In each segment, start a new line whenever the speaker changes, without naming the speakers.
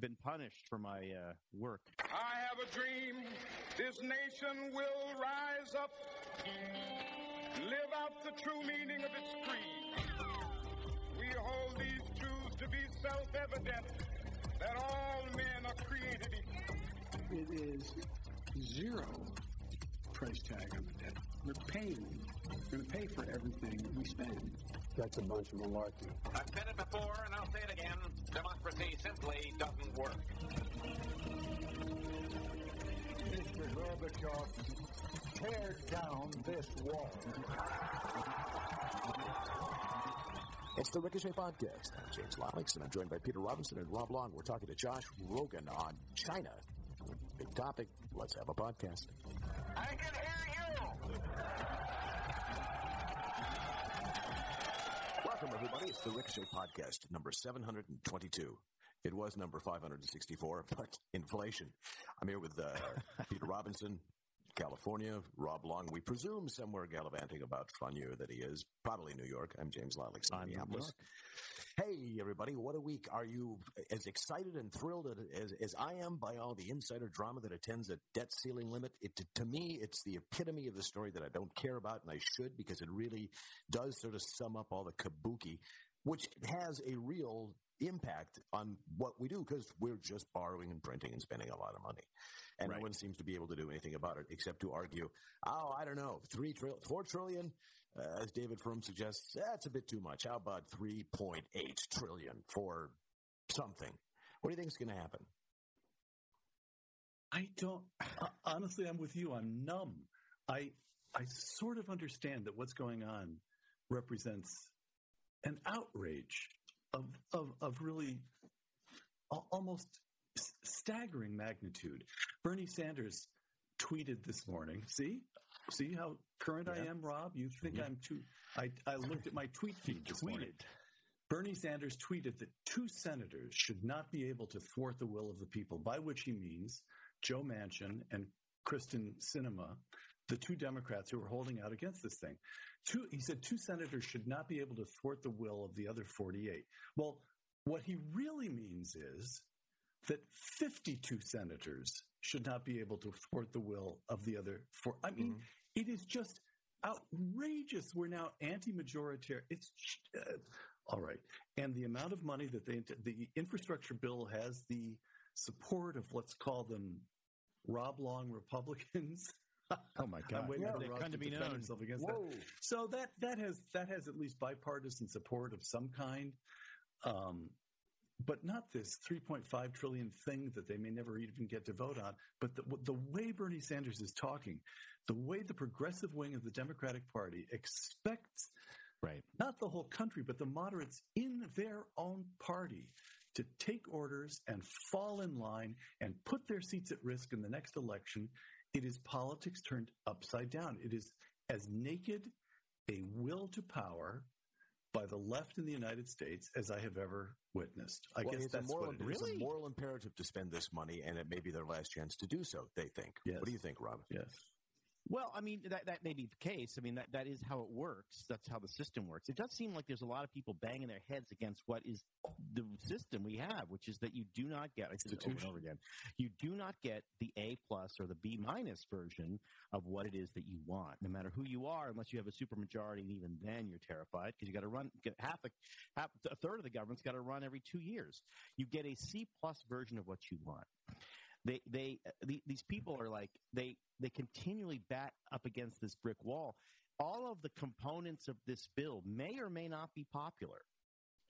been punished for my uh, work.
I have a dream this nation will rise up, live out the true meaning of its creed. We hold these truths to be self evident that all men are created equal.
It is zero price tag on the debt. We're paying. We're going to pay for everything we spend.
That's a bunch of malarkey.
I've said it before and I'll say it again. Democracy simply doesn't work.
Mr. Gorbachev, tear down this wall.
It's the Ricochet Podcast. I'm James Lileks, and I'm joined by Peter Robinson and Rob Long. We're talking to Josh Rogin on China. Big topic. Let's have a podcast.
I can hear you!
Welcome, everybody. It's the Ricochet Podcast, number 722. It was number 564, but inflation. I'm here with uh, Peter Robinson, California, Rob Long. We presume somewhere gallivanting about Fanier that he is, probably New York. I'm James
New
Minneapolis. Hey, everybody, what a week. Are you as excited and thrilled as, as I am by all the insider drama that attends a debt ceiling limit? It, to me, it's the epitome of the story that I don't care about, and I should because it really does sort of sum up all the kabuki, which has a real impact on what we do because we're just borrowing and printing and spending a lot of money. And
Right.
no one seems to be able to do anything about it except to argue, oh, I don't know, three trill, four trillion, uh, as David Frum suggests, that's a bit too much. How about 3.8 trillion for something? What do you think is going to happen?
I don't. Honestly, I'm with you. I'm numb. I I sort of understand that what's going on represents an outrage of of of really almost staggering magnitude. Bernie Sanders tweeted this morning. See, see how current I am, Rob. You think mm-hmm. I'm too? I I looked at my tweet feed this morning. Bernie Sanders tweeted that two senators should not be able to thwart the will of the people, by which he means Joe Manchin and Kyrsten Sinema, the two Democrats who are holding out against this thing. Two, he said two senators should not be able to thwart the will of the other 48. Well, what he really means is that 52 senators should not be able to thwart the will of the other four. I mean, it is just outrageous. We're now anti-majoritarian. It's uh, all right, and the amount of money that they the infrastructure bill has the support of let's call them Rob Long Republicans.
Oh my
I'm
God!
waiting
Yeah,
for
they're kind
to
to be known.
himself against that. So that that has that has at least bipartisan support of some kind, um, but not this 3.5 trillion thing that they may never even get to vote on. But the, the way Bernie Sanders is talking, the way the progressive wing of the Democratic Party expects
Right.
not the whole country, but the moderates in their own party to take orders and fall in line and put their seats at risk in the next election. It is politics turned upside down. It is as naked a will to power by the left in the United States as I have ever witnessed. I
Well,
guess
it's a
that's
moral,
what it is.
it's a moral imperative to spend this money, and it may be their last chance to do so. They think.
Yes.
What do you think, Rob?
Yes.
Well, I mean that that may be the case. I mean that that is how it works. That's how the system works. It does seem like there's a lot of people banging their heads against what is the system we have, which is that you do not get I say this over and over again. You do not get the A plus or the B minus version of what it is that you want, no matter who you are, unless you have a supermajority, and even then you're terrified because you got to run half a half a third of the government's got to run every two years. You get a C plus version of what you want they they uh, the, these people are like they they continually bat up against this brick wall. All of the components of this bill may or may not be popular.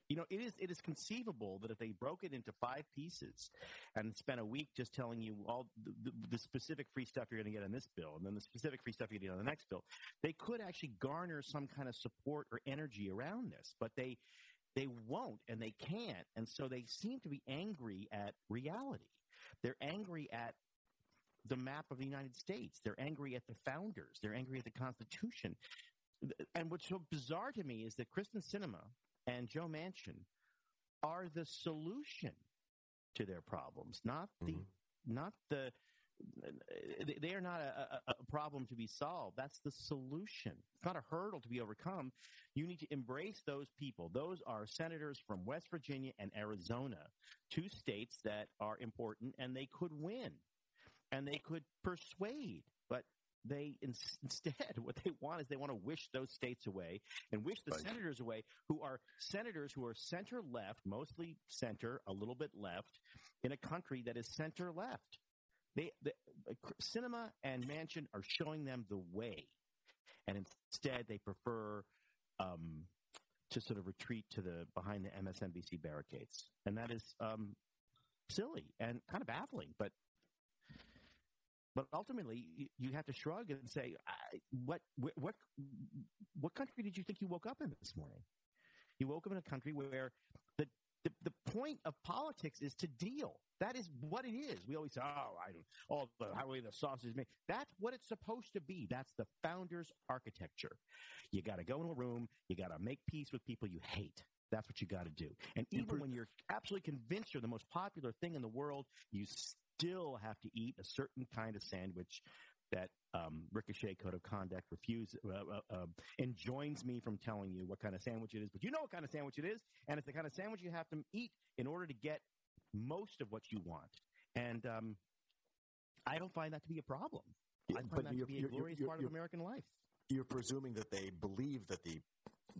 You know it is it is conceivable that if they broke it into five pieces and spent a week just telling you all the, the, the specific free stuff you're going to get on this bill and then the specific free stuff you get on the next bill they could actually garner some kind of support or energy around this but they they won't and they can't. And so they seem to be angry at reality they're angry at the map of the United States. They're angry at the founders. They're angry at the Constitution. And what's so bizarre to me is that Kyrsten Sinema and Joe Manchin are the solution to their problems, not the
Mhm.
not the they are not a, a, problem to be solved. That's the solution. It's not a hurdle to be overcome. You need to embrace those people. Those are senators from West Virginia and Arizona, two states that are important, and they could win, and they could persuade. But they instead, what they want is they want to wish those states away and wish the right. senators away, who are senators who are center left, mostly center, a little bit left, in a country that is center left. They, the, Sinema and Manchin are showing them the way, and instead they prefer um, to sort of retreat to the behind the MSNBC barricades, and that is um, silly and kind of baffling. But but ultimately, you have to shrug and say, "What what what country did you think you woke up in this morning? You woke up in a country where the the, point of politics is to deal. That is what it is. We always say, oh, I don't, oh, the how the sausage is made. That's what it's supposed to be. That's the founder's architecture. You got to go in a room. You got to make peace with people you hate. That's what you got to do. And even when you're absolutely convinced you're the most popular thing in the world, you still have to eat a certain kind of sandwich that um, Ricochet Code of Conduct refuses, uh, uh, uh, enjoins me from telling you what kind of sandwich it is, but you know what kind of sandwich it is, and it's the kind of sandwich you have to eat in order to get most of what you want. And um, I don't find that to be a problem. I find that to be a glorious part of American life.
You're presuming that they believe that the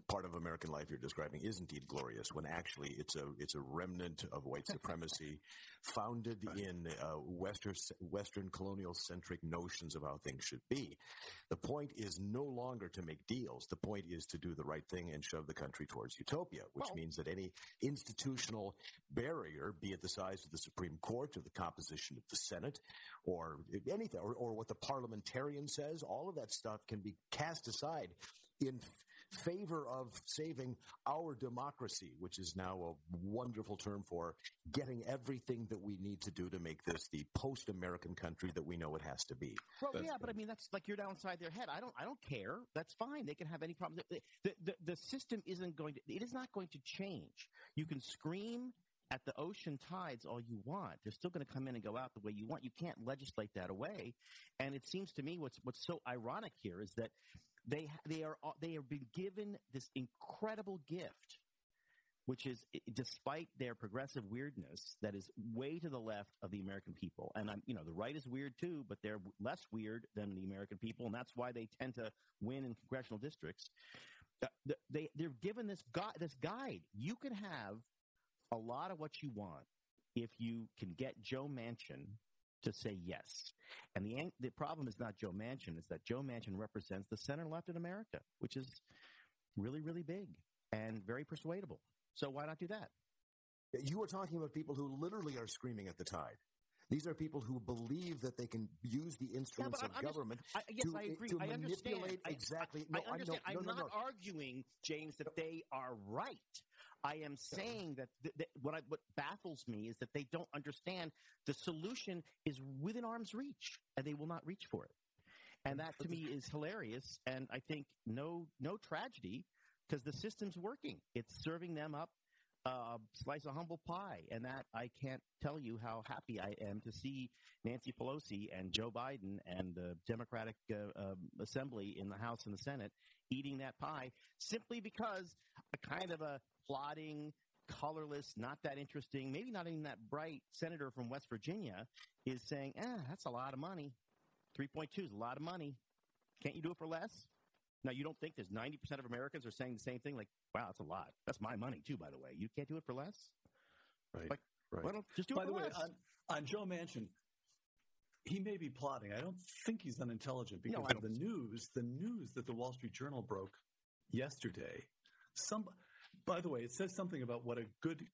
part of American life you're describing is indeed glorious, when actually it's a it's a remnant of white supremacy, founded in uh, Western Western colonial centric notions of how things should be. The point is no longer to make deals. The point is to do the right thing and shove the country towards utopia, which well, means that any institutional barrier, be it the size of the Supreme Court or the composition of the Senate or anything, or, or what the parliamentarian says, all of that stuff can be cast aside in favor of saving our democracy, which is now a wonderful term for getting everything that we need to do to make this the post-American country that we know it has to be.
Well, that's yeah, but I mean that's like you're downside their head. I don't, I don't care. That's fine. They can have any problems. The, the, the, the system isn't going to. It is not going to change. You can scream at the ocean tides all you want. They're still going to come in and go out the way you want. You can't legislate that away. And it seems to me what's what's so ironic here is that they they are they have been given this incredible gift, which is despite their progressive weirdness, that is way to the left of the American people. And I'm you know the right is weird too, but they're less weird than the American people, and that's why they tend to win in congressional districts. Uh, they they're given this guide this guide. You can have a lot of what you want if you can get Joe Manchin to say yes. And the the problem is not Joe Manchin; is that Joe Manchin represents the center left in America, which is really, really big and very persuadable. So why not do that?
You are talking about people who literally are screaming at the tide. These are people who believe that they can use the instruments
yeah,
of government
just, I, yes,
to,
I agree.
to
I
manipulate
understand.
exactly.
I,
no,
I understand.
I, no,
I'm
no,
not
no.
arguing, James, that they are right. I am saying that, th- that what, I, what baffles me is that they don't understand the solution is within arm's reach, and they will not reach for it. And that to me is hilarious, and I think no no tragedy because the system's working. It's serving them up a slice of humble pie, and that I can't tell you how happy I am to see Nancy Pelosi and Joe Biden and the Democratic uh, uh, Assembly in the House and the Senate eating that pie simply because a kind of a plodding, colorless, not that interesting, maybe not even that bright senator from West Virginia is saying, "Ah, eh, that's a lot of money. 3.2 is a lot of money. Can't you do it for less?" Now, you don't think there's 90% of Americans are saying the same thing? Like, wow, that's a lot. That's my money, too, by the way. You can't do it for less?
Right.
Like,
right.
Why don't just do
by
it for
the
less?
way, on, on Joe Manchin, he may be plotting. I don't think he's unintelligent because
no,
of the news, the news that the Wall Street Journal broke yesterday. Some, by the way, it says something about what a good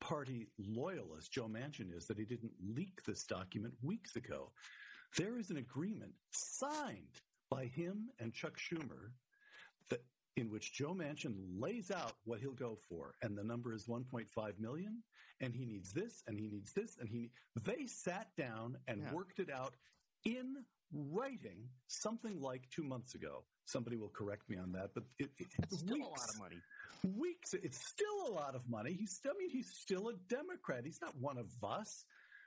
party loyalist Joe Manchin is that he didn't leak this document weeks ago. There is an agreement signed by him and Chuck Schumer that in which Joe Manchin lays out what he'll go for, and the number is 1.5 million, and he needs this, and he needs this, and he. They sat down and
Yeah.
worked it out in writing something like two months ago. Somebody will correct me on that, but it, it,
still
weeks,
a lot of money.
Weeks. It's still a lot of money. He's. I mean, he's still a Democrat. He's not one of us.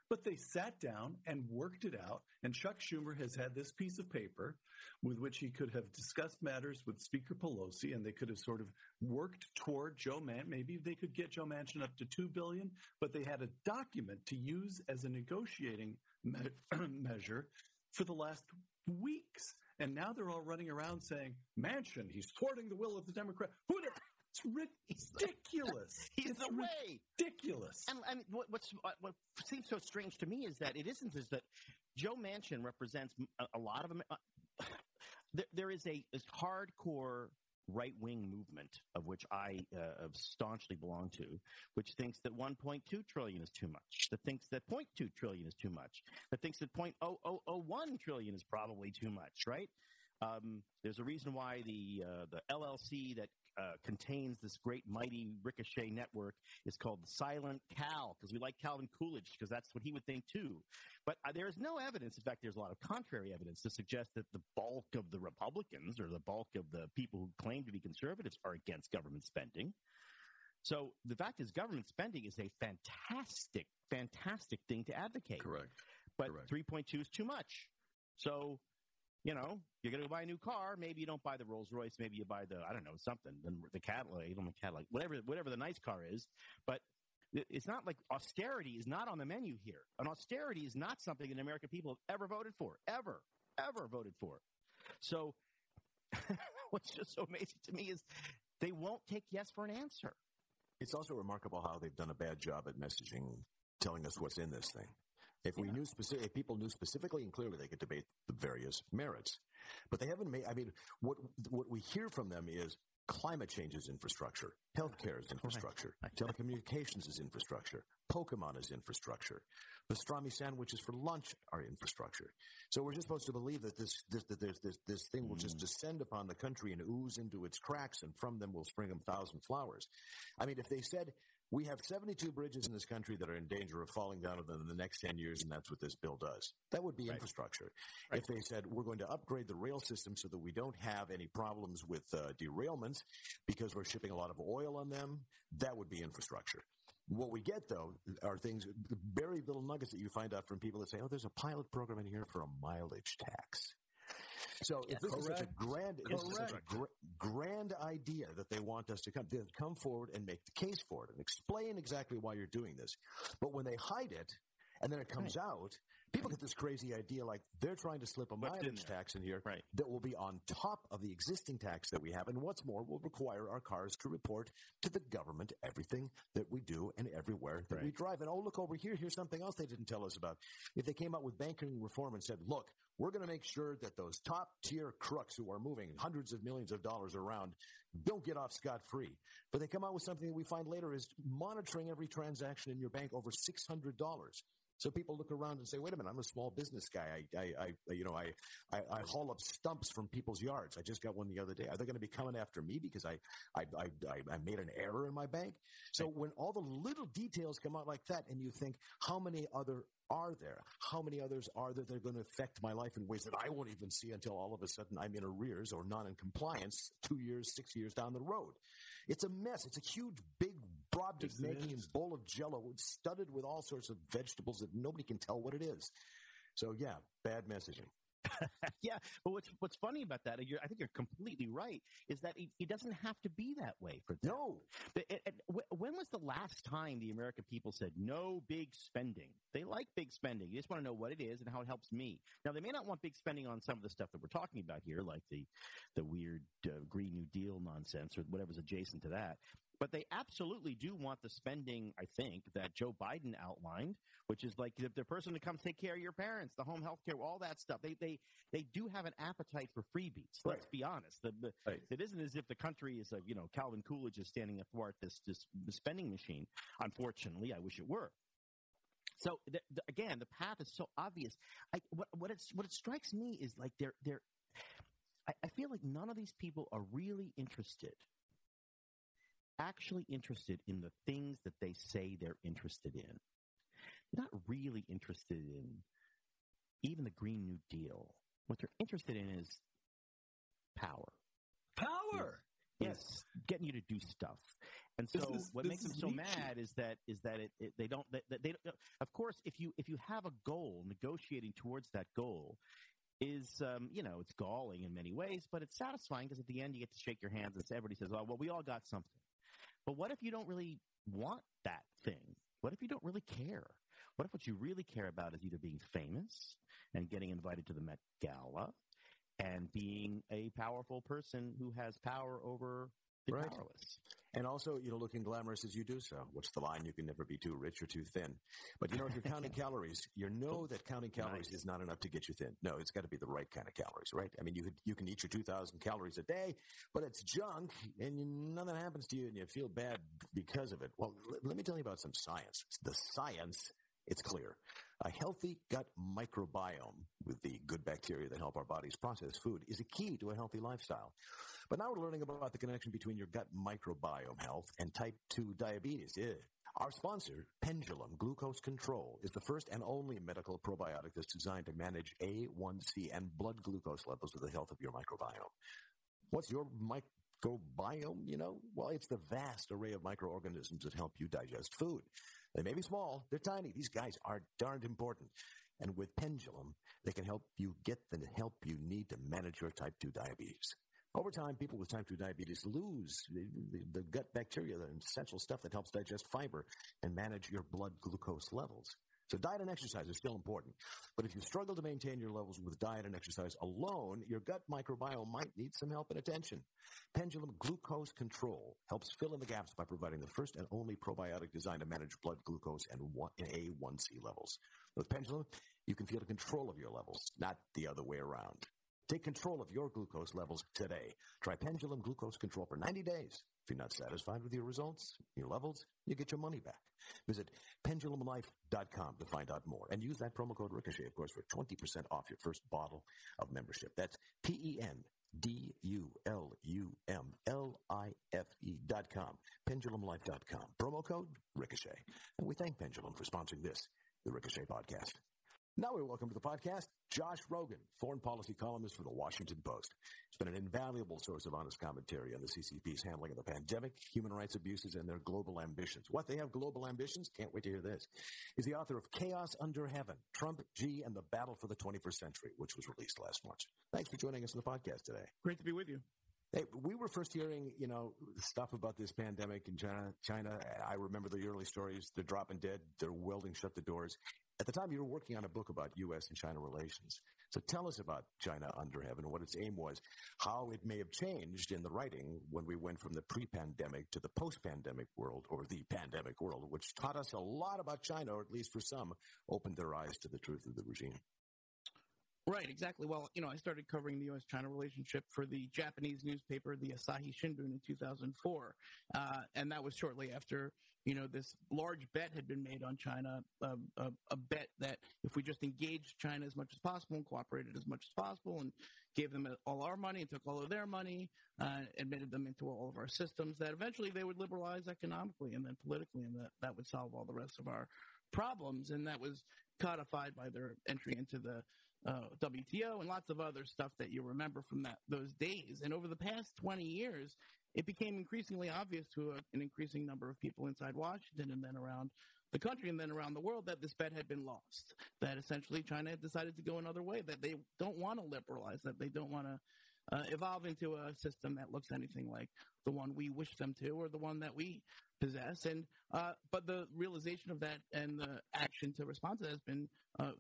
But they sat down and worked it out. And Chuck Schumer has had this piece of paper with which he could have discussed matters with Speaker Pelosi and they could have sort of worked toward Joe Manchin. Maybe they could get Joe Manchin up to two billion, but they had a document to use as a negotiating me- measure for the last weeks. And now they're all running around saying, Manchin, he's thwarting the will of the Democrat. Who the, it's ridiculous.
He's
it's
the way.
ridiculous.
And I mean, what, what's what, what seems so strange to me is that it isn't is that Joe Manchin represents a, a lot of them. Uh, there, there is a, a hardcore right wing movement of which I uh, staunchly belong to, which thinks that 1.2 trillion is too much, that thinks that 0.2 trillion is too much, that thinks that 0.0001 trillion is probably too much, right? Um, there's a reason why the uh, the LLC that uh, contains this great mighty ricochet network is called the Silent Cal because we like Calvin Coolidge because that's what he would think too. But uh, there is no evidence. In fact, there's a lot of contrary evidence to suggest that the bulk of the Republicans or the bulk of the people who claim to be conservatives are against government spending. So the fact is, government spending is a fantastic, fantastic thing to advocate.
Correct.
But
Correct.
3.2 is too much. So you know, you're going to buy a new car. Maybe you don't buy the Rolls Royce. Maybe you buy the, I don't know, something, the, the Cadillac, you don't Cadillac, whatever, whatever the nice car is. But it's not like austerity is not on the menu here. And austerity is not something that American people have ever voted for, ever, ever voted for. So what's just so amazing to me is they won't take yes for an answer.
It's also remarkable how they've done a bad job at messaging, telling us what's in this thing. If we knew specific, if people knew specifically and clearly, they could debate the various merits. But they haven't made. I mean, what what we hear from them is climate change is infrastructure, healthcare is infrastructure, telecommunications is infrastructure, Pokemon is infrastructure, pastrami sandwiches for lunch are infrastructure. So we're just supposed to believe that this this that there's this this thing will just mm. descend upon the country and ooze into its cracks, and from them will spring a thousand flowers. I mean, if they said we have 72 bridges in this country that are in danger of falling down within the next 10 years, and that's what this bill does. That would be
Right.
infrastructure. If they said we're going to upgrade the rail system so that we don't have any problems with uh, derailments because we're shipping a lot of oil on them, that would be infrastructure. What we get though are things, very little nuggets that you find out from people that say, "Oh, there's a pilot program in here for a mileage tax." So if this is such a grand, this is such a gr- grand idea that they want us to come, then come forward and make the case for it and explain exactly why you're doing this. But when they hide it and then it comes out, people get this crazy idea like they're trying to slip a
What's
mileage tax in here
Right.
that will be on top of the existing tax that we have. And what's more, will require our cars to report to the government everything that we do and everywhere that we drive. And oh, look over here. Here's something else they didn't tell us about. If they came out with banking reform and said, look, we're going to make sure that those top tier crooks who are moving hundreds of millions of dollars around don't get off scot free. But they come out with something that we find later is monitoring every transaction in your bank over $600. So people look around and say, "Wait a minute, I'm a small business guy. I, I, I you know, I, I, I haul up stumps from people's yards. I just got one the other day. Are they going to be coming after me because I, I, I, I, I made an error in my bank?" So when all the little details come out like that, and you think, how many other are there? How many others are there that are going to affect my life in ways that I won't even see until all of a sudden I'm in arrears or not in compliance two years, six years down the road? It's a mess. It's a huge, big, Brobdingnagian
Yes, is.
bowl of jello studded with all sorts of vegetables that nobody can tell what it is. So yeah, bad messaging.
yeah, but what's what's funny about that? You're, I think you're completely right. Is that it, it doesn't have to be that way for them.
No,
it- it- when was the last time the American people said no big spending? They like big spending. You just want to know what it is and how it helps me. Now they may not want big spending on some of the stuff that we're talking about here, like the the weird uh, Green New Deal nonsense or whatever's adjacent to that. But they absolutely do want the spending, I think, that Joe Biden outlined, which is like the, the person to come take care of your parents, the home health care, all that stuff. They they they do have an appetite for freebies. Let's be honest. The, the,
Right.
It isn't as if the country is a you know Calvin Coolidge is standing athwart this this spending machine. Unfortunately, I wish it were. So the, again, the path is so obvious. I, what what it's what it strikes me is like they're they're. I, I feel like none of these people are really interested, actually interested in the things that they say they're interested in. They're not really interested in even the Green New Deal. What they're interested in is power.
Power.
Yes, getting you to do stuff. And so,
is-
what makes them so
Nietzsche.
mad is that is that it, it they don't that, that they don't, of course course, if you if you have a goal, negotiating towards that goal is um, you know it's galling in many ways, but it's satisfying because at the end you get to shake your hands and everybody says, "Oh, well, we all got something." But what if you don't really want that thing? What if you don't really care? What if what you really care about is either being famous and getting invited to the Met Gala and being a powerful person who has power over
Right.
powerless?
And also, you know, looking glamorous as you do so. What's the line? You can never be too rich or too thin. But you know, if you're counting calories, you know that counting calories
Nice.
is not enough to get you thin. No, it's got to be the right kind of calories, right? I mean, you could, you can eat your 2,000 calories a day, but it's junk and you, nothing happens to you and you feel bad because of it. Well, l- let me tell you about some science. The science, it's clear. A healthy gut microbiome with the good bacteria that help our bodies process food is a key to a healthy lifestyle. But now we're learning about the connection between your gut microbiome health and type 2 diabetes. Our sponsor, Pendulum Glucose Control, is the first and only medical probiotic that's designed to manage A1C and blood glucose levels with the health of your microbiome. What's your microbiome, you know? Well, it's the vast array of microorganisms that help you digest food. They may be small, they're tiny. These guys are darned important. And with Pendulum, they can help you get the help you need to manage your type 2 diabetes. Over time, people with type 2 diabetes lose the, the, the gut bacteria, the essential stuff that helps digest fiber and manage your blood glucose levels. So diet and exercise are still important. But if you struggle to maintain your levels with diet and exercise alone, your gut microbiome might need some help and attention. Pendulum Glucose Control helps fill in the gaps by providing the first and only probiotic designed to manage blood glucose and and A1C levels. With Pendulum, you can feel the control of your levels, not the other way around. Take control of your glucose levels today. Try Pendulum Glucose Control for 90 days. If you're not satisfied with your results, your levels, you get your money back. Visit pendulumlife.com to find out more and use that promo code Ricochet, of course, for 20% off your first bottle of membership. That's P-E-N D-U-L-U-M-L-I-F-E dot com. Pendulumlife.com. Promo code Ricochet. And we thank Pendulum for sponsoring this, the Ricochet podcast. Now we welcome to the podcast Josh Rogin, foreign policy columnist for the Washington Post. He's been an invaluable source of honest commentary on the CCP's handling of the pandemic, human rights abuses, and their global ambitions. What, they have global ambitions? Can't wait to hear this. He's the author of Chaos Under Heaven, Trump, Xi, and the Battle for the 21st Century, which was released last March. Thanks for joining us on the podcast today.
Great to be with you.
Hey, we were first hearing, you know, stuff about this pandemic in China. China, I remember the early stories. They're dropping dead. They're welding shut the doors. At the time, you were working on a book about U.S. and China relations. So tell us about China under heaven, what its aim was, how it may have changed in the writing when we went from the pre-pandemic to the post-pandemic world or the pandemic world, which taught us a lot about China, or at least for some, opened their eyes to the truth of the regime.
Right, exactly. Well, you know, I started covering the U.S.-China relationship for the Japanese newspaper, the Asahi Shimbun, in 2004, uh, and that was shortly after you know this large bet had been made on China, uh, a, a bet that if we just engaged China as much as possible and cooperated as much as possible and gave them all our money and took all of their money, uh, admitted them into all of our systems, that eventually they would liberalize economically and then politically, and that that would solve all the rest of our problems. And that was codified by their entry into the uh, WTO and lots of other stuff that you remember from that those days. And over the past 20 years, it became increasingly obvious to a, an increasing number of people inside Washington and then around the country and then around the world that this bet had been lost. That essentially China had decided to go another way. That they don't want to liberalize. That they don't want to. Uh, evolve into a system that looks anything like the one we wish them to, or the one that we possess. And uh, but the realization of that and the action to respond to that has been uh,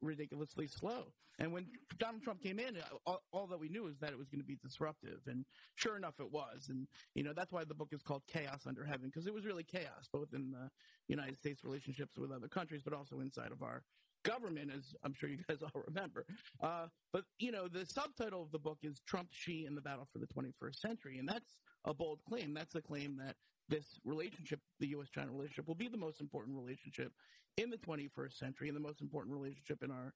ridiculously slow. And when Donald Trump came in, all, all that we knew is that it was going to be disruptive, and sure enough, it was. And you know that's why the book is called Chaos Under Heaven because it was really chaos, both in the United States relationships with other countries, but also inside of our government, as I'm sure you guys all remember. Uh, but you know, the subtitle of the book is Trump, Xi, and the Battle for the 21st Century, and that's a bold claim. That's a claim that this relationship, the U.S.-China relationship, will be the most important relationship in the 21st century and the most important relationship in our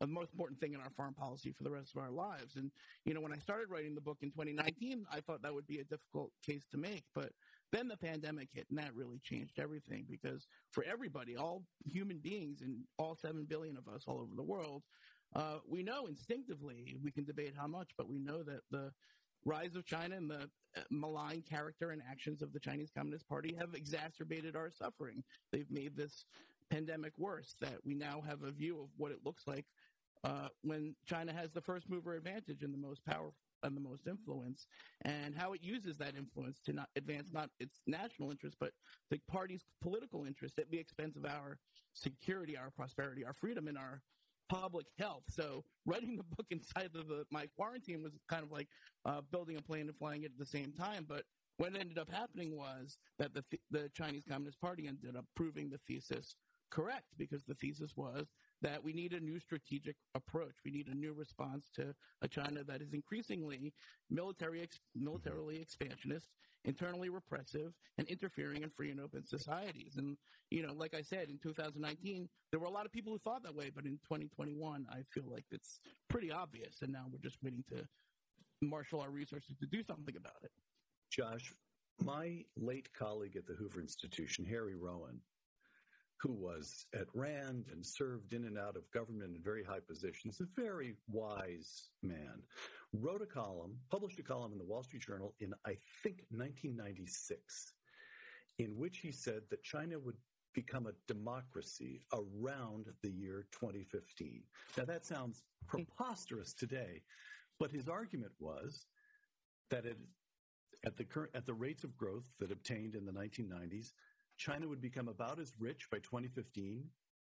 uh, the most important thing in our foreign policy for the rest of our lives. And, you know, when I started writing the book in 2019, I thought that would be a difficult case to make. But then the pandemic hit, and that really changed everything because for everybody, all human beings and all 7 billion of us all over the world, uh, we know instinctively, we can debate how much, but we know that the rise of China and the uh, malign character and actions of the Chinese Communist Party have exacerbated our suffering. They've made this pandemic worse. That we now have a view of what it looks like uh, when China has the first mover advantage and the most power and the most influence, and how it uses that influence to not advance not its national interest, but the party's political interest at the expense of our security, our prosperity, our freedom, and our public health. So writing the book inside of the, my quarantine was kind of like uh, building a plane and flying it at the same time. But what ended up happening was that the the Chinese Communist Party ended up proving the thesis correct because the thesis was that we need a new strategic approach. We need a new response to a China that is increasingly military, militarily expansionist, internally repressive, and interfering in free and open societies. And, you know, like I said, in 2019, there were a lot of people who thought that way, but in 2021, I feel like it's pretty obvious. And now we're just waiting to marshal our resources to do something about it.
Josh, my late colleague at the Hoover Institution, Harry Rowen, who was at Rand and served in and out of government in very high positions, a very wise man, wrote a column, published a column in the Wall Street Journal in, I think, 1996, in which he said that China would become a democracy around the year 2015. Now, that sounds preposterous today, but his argument was that it, at the current at the rates of growth that obtained in the 1990s, China would become about as rich by 2015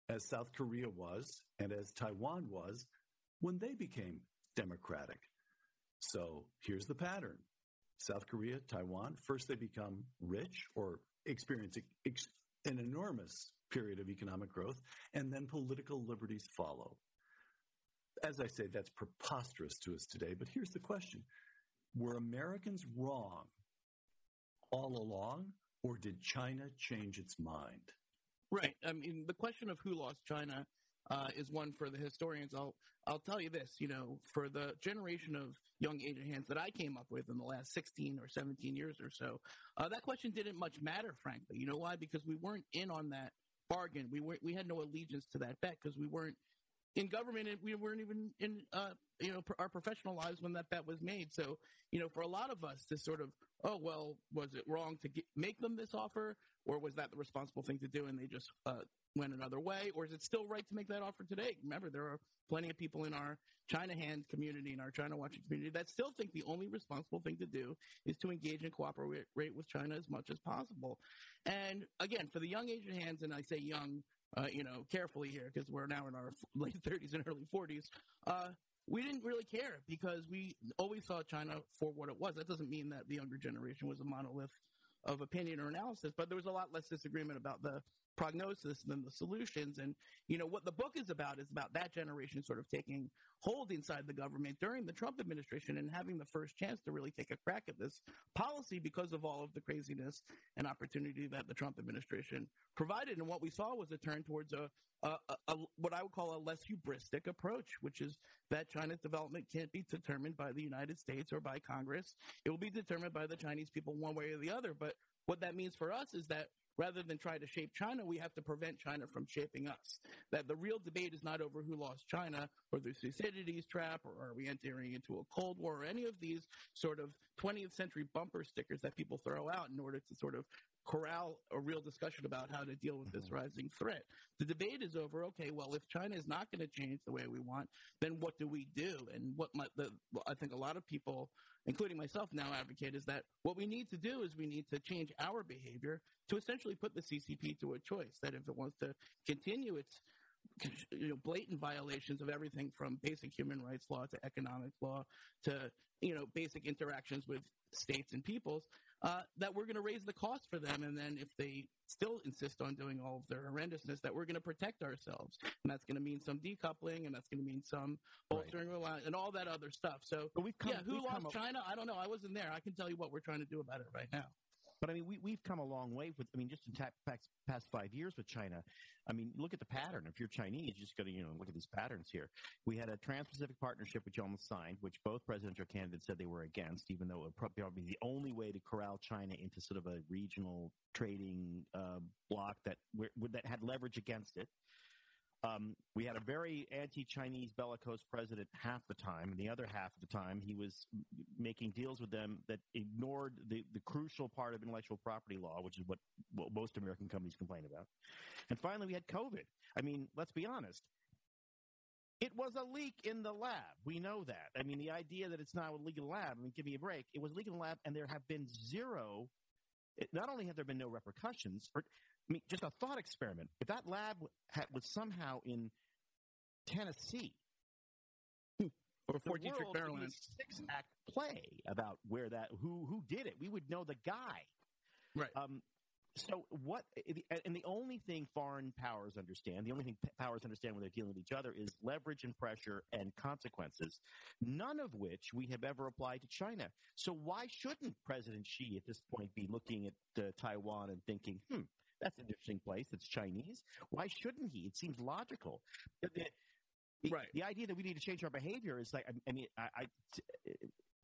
as South Korea was and as Taiwan was when they became democratic. So here's the pattern South Korea, Taiwan, first they become rich or experience ex- an enormous period of economic growth, and then political liberties follow. As I say, that's preposterous to us today, but here's the question Were Americans wrong all along, or did China change its mind?
Right. I mean, the question of who lost China uh, is one for the historians. I'll I'll tell you this. You know, for the generation of young Asian hands that I came up with in the last 16 or 17 years or so, uh, that question didn't much matter, frankly. You know why? Because we weren't in on that bargain. We weren't. We had no allegiance to that bet because we weren't in government and we weren't even in uh, you know our professional lives when that bet was made so you know for a lot of us this sort of oh well was it wrong to get, make them this offer? Or was that the responsible thing to do and they just uh, went another way? Or is it still right to make that offer today? Remember there are plenty of people in our china hand community and our china watching community that still think the only responsible thing to do is to engage and cooperate with china as much as possible. And again for the young asian hands and i say young uh, you know, carefully here because we're now in our late 30s and early 40s. Uh, we didn't really care because we always saw China for what it was. That doesn't mean that the younger generation was a monolith of opinion or analysis, but there was a lot less disagreement about the prognosis than the solutions. And, you know, what the book is about is about that generation sort of taking hold inside the government during the Trump administration and having the first chance to really take a crack at this policy because of all of the craziness and opportunity that the Trump administration provided. And what we saw was a turn towards a, a, a, a what I would call a less hubristic approach, which is that China's development can't be determined by the United States or by Congress. It will be determined by the Chinese people one way or the other. But what that means for us is that rather than try to shape China, we have to prevent China from shaping us. That the real debate is not over who lost China or the Thucydides trap or are we entering into a Cold War or any of these sort of 20th century bumper stickers that people throw out in order to sort of corral a real discussion about how to deal with this mm-hmm. rising threat. The debate is over. Okay, well, if China is not going to change the way we want, then what do we do? And what my, the, I think a lot of people, including myself, now advocate is that what we need to do is we need to change our behavior to essentially put the CCP to a choice. That if it wants to continue its you know, blatant violations of everything from basic human rights law to economic law to you know basic interactions with states and peoples uh, that we're going to raise the cost for them and then if they still insist on doing all of their horrendousness that we're going to protect ourselves. And that's going to mean some decoupling and that's going to mean some bolstering right. reliance and all that other stuff. So we've come, yeah who lost china? I don't know. I wasn't there. I can tell you what we're trying to do about it right now
but I mean, we, we've come a long way with, I mean, just in ta- past, five years with China. I mean, look at the pattern. If you're Chinese, you're just going to, you know, look at these patterns here. We had a Trans-Pacific Partnership, which almost signed, which both presidential candidates said they were against, even though it would probably be the only way to corral China into sort of a regional trading uh, bloc that, that had leverage against it. Um, we had a very anti-Chinese bellicose president half the time, and the other half of the time he was making deals with them that ignored the, the crucial part of intellectual property law, which is what, what most American companies complain about. And finally, we had COVID. I mean, let's be honest. It was a leak in the lab. We know that. I mean, the idea that it's not a leak in the lab, I mean, give me a break. It was a leak in the lab, and there have been zero. Not only have there been no repercussions, I mean, just a thought experiment. If that lab had, was somehow in Tennessee,
or
the
Fort Detrick,
world would be a
Maryland.
six-act play about where that who who did it. We would know the guy.
Right.
Um, so what? And the only thing foreign powers understand, the only thing powers understand when they're dealing with each other is leverage and pressure and consequences. None of which we have ever applied to China. So why shouldn't President Xi at this point be looking at uh, Taiwan and thinking, "Hmm, that's an interesting place. It's Chinese. Why shouldn't he? It seems logical." The- the-
Right.
the idea that we need to change our behavior is like, I, I mean, I, I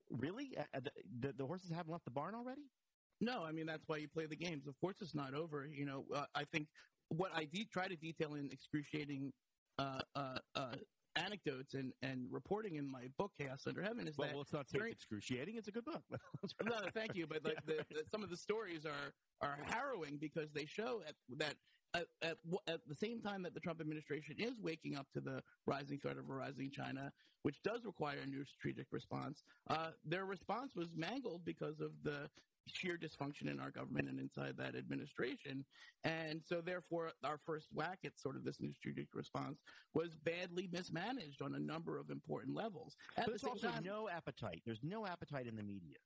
really uh, the, the the horses haven't left the barn already.
No, I mean that's why you play the games. Of course, it's not over. You know, uh, I think what I de- try to detail in excruciating uh, uh, uh, anecdotes and, and reporting in my book Chaos Under Heaven is
Well,
that
let's not say
during-
excruciating. It's a good book.
no, thank you, but like the, the, some of the stories are are harrowing because they show at, that at, at at the same time that the Trump administration is waking up to the rising threat of a rising China, which does require a new strategic response, uh, their response was mangled because of the sheer dysfunction in our government and inside that administration. And so, therefore, our first whack at sort of this new strategic response was badly mismanaged on a number of important levels. At
But
the
there's also
time,
no appetite. There's no appetite in the media.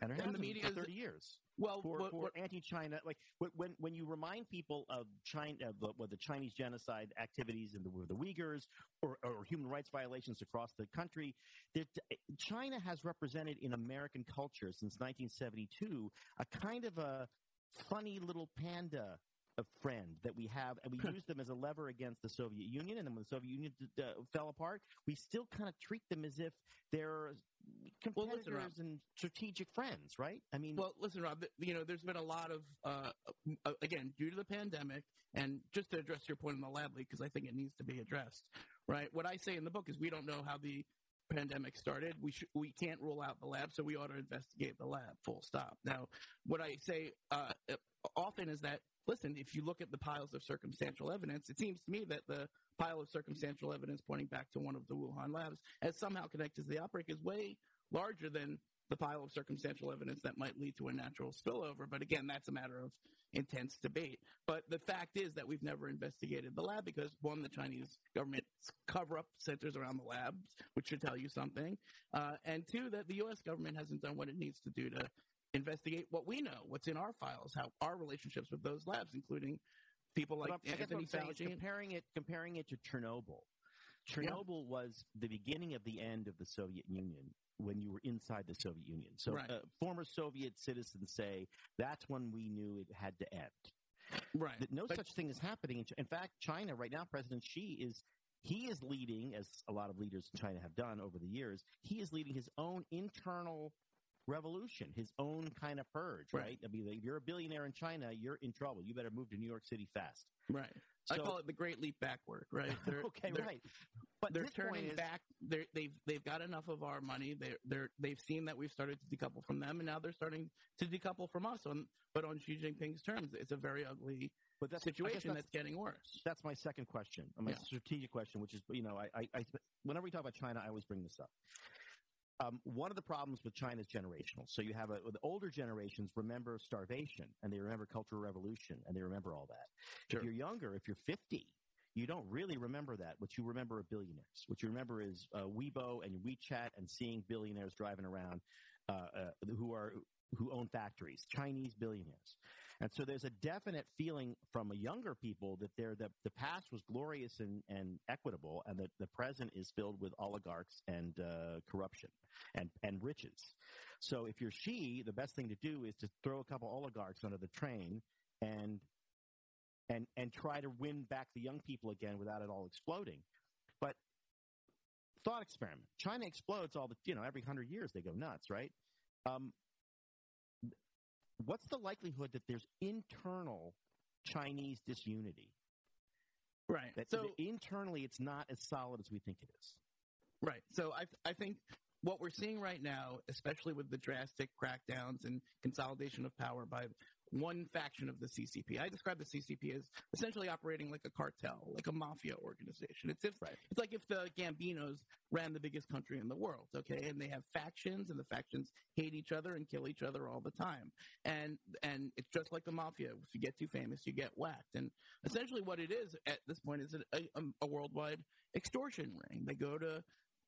And
And the media
for 30 years.
well,
for,
what-
for
what-
anti-China, like when- when you remind people of China, of the, what the Chinese genocide activities and the, the Uyghurs, or, or human rights violations across the country, that China has represented in American culture since 1972 a kind of a funny little panda. A friend that we have, and we use them as a lever against the Soviet Union. And then when the Soviet Union uh, fell apart, we still kind of treat them as if they're
Well,
competitors
listen, Rob.
and strategic friends, right? I mean,
Well, listen, Rob. You know, there's been a lot of, uh, uh, again, due to the pandemic, and just to address your point on the lab leak, because I think it needs to be addressed. Right. What I say in the book is we don't know how the pandemic started. We sh- we can't rule out the lab, so we ought to investigate the lab. Full stop. Now, what I say uh, uh, often is that listen, if you look at the piles of circumstantial evidence, it seems to me that the pile of circumstantial evidence pointing back to one of the Wuhan labs as somehow connected to the outbreak is way larger than the pile of circumstantial evidence that might lead to a natural spillover. But again, that's a matter of intense debate. But the fact is that we've never investigated the lab because one, the Chinese government's cover up centers around the labs, which should tell you something. Uh, and two, that the U.S. government hasn't done what it needs to do to investigate what we know, what's in our files, how our relationships with those labs, including people like
But I'm- I guess what
Anthony
I'm saying is
Fauci.
comparing it, comparing it to Chernobyl. Chernobyl was the beginning of the end of the Soviet Union when you were inside the Soviet Union. So
Right.
uh, former Soviet citizens say that's when we knew it had to end.
Right.
That no
But-
such thing is happening. In fact, China right now, President Xi is he is leading, as a lot of leaders in China have done over the years. He is leading his own internal revolution, his own kind of purge.
Right.
Right? I mean, if you're a billionaire in China, you're in trouble. You better move to New York City fast.
Right. I call it the Great Leap Backward. Right. They're,
okay,
they're-
right. But
they're turning
is-
back. They're, they've they've got enough of our money. They're they're they've seen that we've started to decouple from them, and now they're starting to decouple from us. On but on Xi Jinping's terms, it's a very ugly
But that's,
situation
that's,
that's getting worse.
that's my second question, my
Yeah.
strategic question, which is, you know, I, I, I, whenever we talk about China, I always bring this up. Um, one of the problems with China is generational. So you have a, the older generations remember starvation and they remember Cultural Revolution and they remember all that.
Sure.
If you're younger, if you're 50, you don't really remember that. What you remember are billionaires. What you remember is uh, Weibo and WeChat and seeing billionaires driving around uh, uh, who are who own factories, Chinese billionaires. And so there's a definite feeling from younger people that they're, the, the past was glorious and, and equitable, and that the present is filled with oligarchs and uh, corruption and, and riches. So if you're Xi, the best thing to do is to throw a couple oligarchs under the train and and and try to win back the young people again without it all exploding. But thought experiment: China explodes all the you know every hundred years they go nuts, right? Um, what's the likelihood that there's internal Chinese disunity
Right.
That,
so
internally, it's not as solid as we think it is.
Right. So I I think what we're seeing right now, especially with the drastic crackdowns and consolidation of power by one faction of the CCP. I describe the CCP as essentially operating like a cartel, like a mafia organization. It's if,
Right.
it's like if the Gambinos ran the biggest country in the world, okay, and they have factions, and the factions hate each other and kill each other all the time, and and it's just like the mafia. If you get too famous, you get whacked, and essentially what it is at this point is a, a, um, a worldwide extortion ring. They go to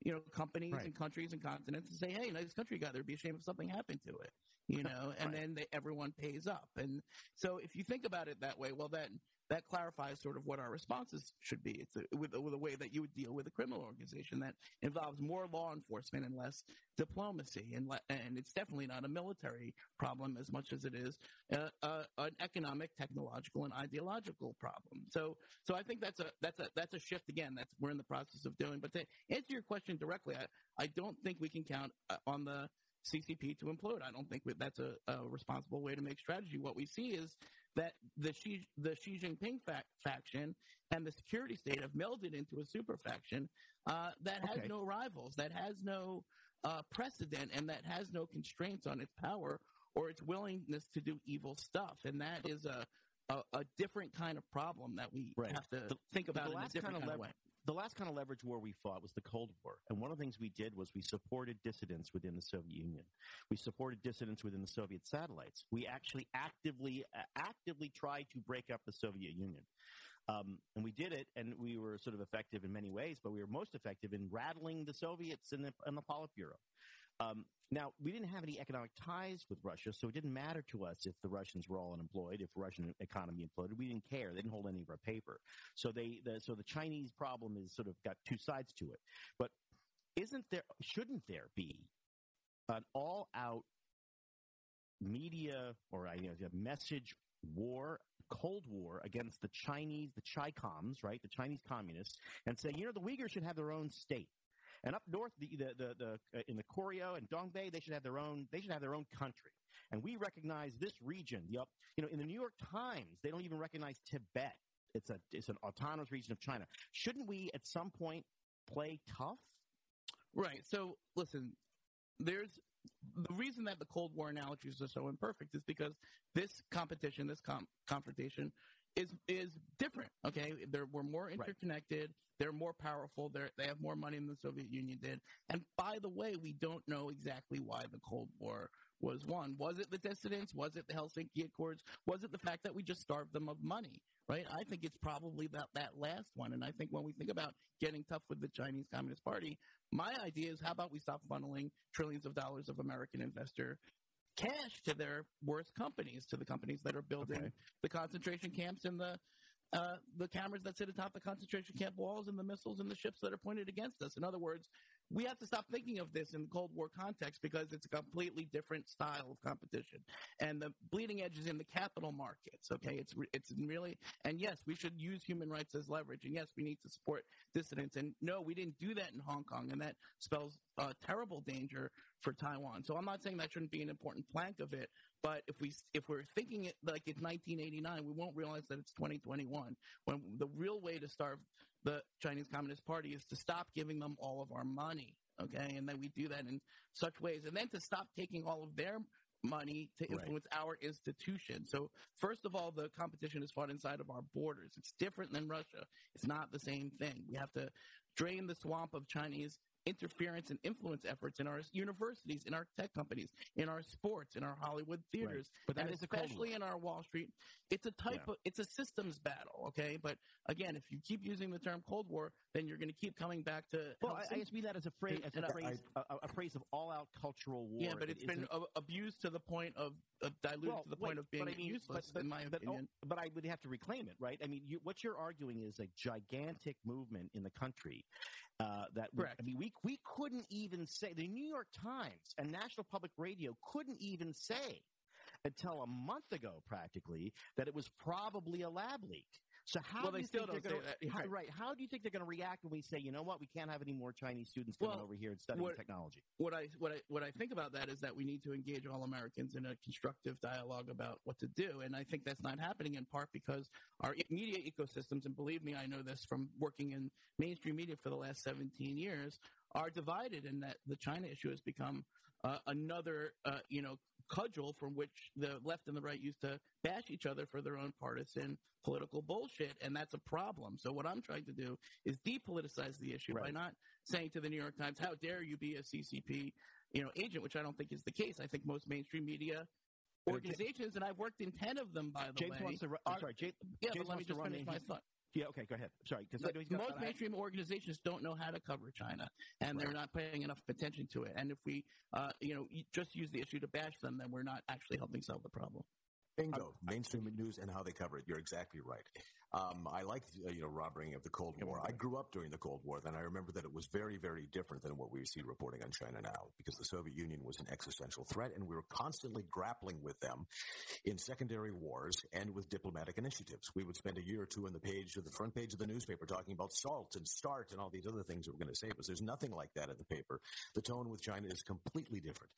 you know companies
Right.
and countries and continents and say, "Hey, nice country guy, there'd be a shame if something happened to it." You know, and
Right.
then they, everyone pays up. And so, if you think about it that way, well, then that clarifies sort of what our responses should be. It's a, with, with a way that you would deal with a criminal organization that involves more law enforcement and less diplomacy, and le- and it's definitely not a military problem as much as it is uh, uh, an economic, technological, and ideological problem. So, so I think that's a that's a that's a shift again. That's we're in the process of doing. But to answer your question directly, I I don't think we can count uh, on the CCP to implode. I don't think that's a, a responsible way to make strategy. What we see is that the Xi, the Xi Jinping fac- faction and the security state have melded into a super faction uh, that has
Okay.
no rivals, that has no uh, precedent, and that has no constraints on its power or its willingness to do evil stuff. And that is a a, a different kind of problem that we
Right.
have to
The-
think
the
about in a
last
different
kind of
kind of way.
The last kind of leverage war we fought was the Cold War. And one of the things we did was we supported dissidents within the Soviet Union. We supported dissidents within the Soviet satellites. We actually actively, uh, actively tried to break up the Soviet Union. Um, and we did it, and we were sort of effective in many ways, but we were most effective in rattling the Soviets and the, and the Politburo. Um, now, we didn't have any economic ties with Russia, so it didn't matter to us if the Russians were all unemployed, if Russian economy imploded. We didn't care. They didn't hold any of our paper. So they, the, so the Chinese problem is sort of got two sides to it. But isn't there, shouldn't there be an all-out media or I know, message war, Cold War against the Chinese, the Chicoms, right, the Chinese communists, and say, you know, the Uyghurs should have their own state. And up north, the the the, the uh, in the Koryo and Dongbei, they should have their own. They should have their own country. And we recognize this region. The, you know, in the New York Times, they don't even recognize Tibet. It's a it's an autonomous region of China. Shouldn't we at some point play tough?
Right. So listen, there's the reason that the Cold War analogies are so imperfect is because this competition, this com- confrontation, is is different. Okay, they're we're more interconnected. They're more powerful. They they have more money than the Soviet Union did. And by the way, we don't know exactly why the Cold War was won. Was it the dissidents? Was it the Helsinki Accords? Was it the fact that we just starved them of money? Right. I think it's probably that that last one. And I think when we think about getting tough with the Chinese Communist Party, my idea is how about we stop funneling trillions of dollars of American investor cash to their worst companies, to the companies that are building
Okay.
the concentration camps and the uh, the cameras that sit atop the concentration camp walls and the missiles and the ships that are pointed against us. In other words, we have to stop thinking of this in the Cold War context because it's a completely different style of competition. And the bleeding edge is in the capital markets. Okay, it's it's really and yes, we should use human rights as leverage. And yes, we need to support dissidents. And no, we didn't do that in Hong Kong, and that spells uh, terrible danger for Taiwan. So I'm not saying that shouldn't be an important plank of it, but if we if we're thinking it like it's 1989, we won't realize that it's 2021 when the real way to starve the Chinese Communist Party is to stop giving them all of our money, okay? And then we do that in such ways, and then to stop taking all of their money to
Right.
influence our institutions. So first of all, the competition is fought inside of our borders. It's different than Russia. It's not the same thing. We have to drain the swamp of Chinese interference and influence efforts in our universities, in our tech companies, in our sports, in our Hollywood theaters,
But that
and
is
especially in our Wall Street. It's a type
Yeah.
of it's a systems battle, okay? But again, if you keep using the term Cold War, then you're going to keep coming back to
Well, I, I just mean that as a phrase, as a
I-
phrase, a, a phrase of all-out cultural war.
yeah, but it's been abused to the point of diluted
Well,
to the
wait,
point of being
I mean,
useless,
but- but-
in my
but, oh,
opinion.
but I would have to reclaim it, right? I mean, you, what you're arguing is a gigantic movement in the country uh, that we-
Correct.
I mean, we we couldn't even say the New York Times and National Public Radio couldn't even say until a month ago, practically, that it was probably a lab leak. So how
Well,
do you
still
think they're
that.
How,
right.
How do you think they're going to react when we say, you know what, we can't have any more Chinese students coming
Well,
over here and studying
what-
technology?
what I what I what I think about that is that we need to engage all Americans in a constructive dialogue about what to do, and I think that's not happening in part because our media ecosystems, and believe me, I know this from working in mainstream media for the last 17 years, are divided, and that the China issue has become uh, another uh, you know cudgel from which the left and the right used to bash each other for their own partisan political bullshit, and that's a problem. So what I'm trying to do is depoliticize the issue by not saying to the New York Times, "How dare you be a CCP you know agent?" Which I don't think is the case. I think most mainstream media
uh,
organizations, and I've worked in ten of them, by the
James
way.
wants to. ru-
are-
sorry, James.
yeah,
James
but let me just finish my thought.
Yeah, okay, go ahead. Sorry, because
But most mainstream organizations don't know how to cover China, and they're not paying enough attention to it. And if we, uh, you know, just use the issue to bash them, then we're not actually helping solve the problem.
Bingo. Mainstream news and how they cover it. You're exactly right. Um, I like, uh, you know, Rob bringing up the Cold War. I grew up during the Cold War, and I remember that it was very, very different than what we see reporting on China now, because the Soviet Union was an existential threat, and we were constantly grappling with them in secondary wars and with diplomatic initiatives. We would spend a year or two on the page of the front page of the newspaper talking about SALT and START and all these other things that were going to save us. There's nothing like that in the paper. The tone with China is completely different.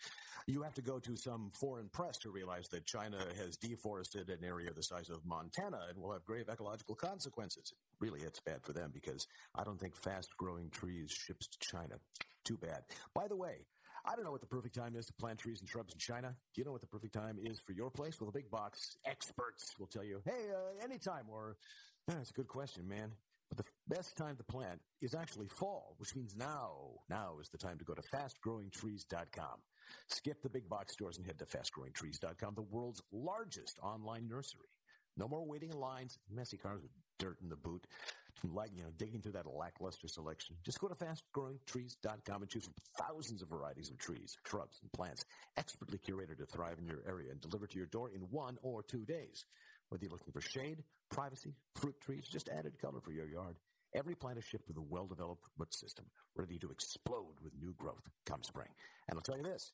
You have to go to some foreign press to realize that China has deforested an area the size of Montana and will have grave ecological consequences. Really, it's bad for them because I don't think fast growing trees ships to China. Too bad. By the way, I don't know what the perfect time is to plant trees and shrubs in China. Do you know what the perfect time is for your place? Well, the big box experts will tell you, hey, uh, anytime, or "Ah, that's a good question, man. But the best time to plant is actually fall, which means now. Now is the time to go to fastgrowingtrees.com. Skip the big box stores and head to fastgrowingtrees.com, the world's largest online nursery. No more waiting in lines, messy cars with dirt in the boot, like, you know, digging through that lackluster selection. Just go to fastgrowingtrees.com and choose from thousands of varieties of trees, shrubs, and plants, expertly curated to thrive in your area and delivered to your door in one or two days. Whether you're looking for shade, privacy, fruit trees, just added color for your yard. Every plant is shipped with a well-developed root system, ready to explode with new growth come spring. And I'll tell you this,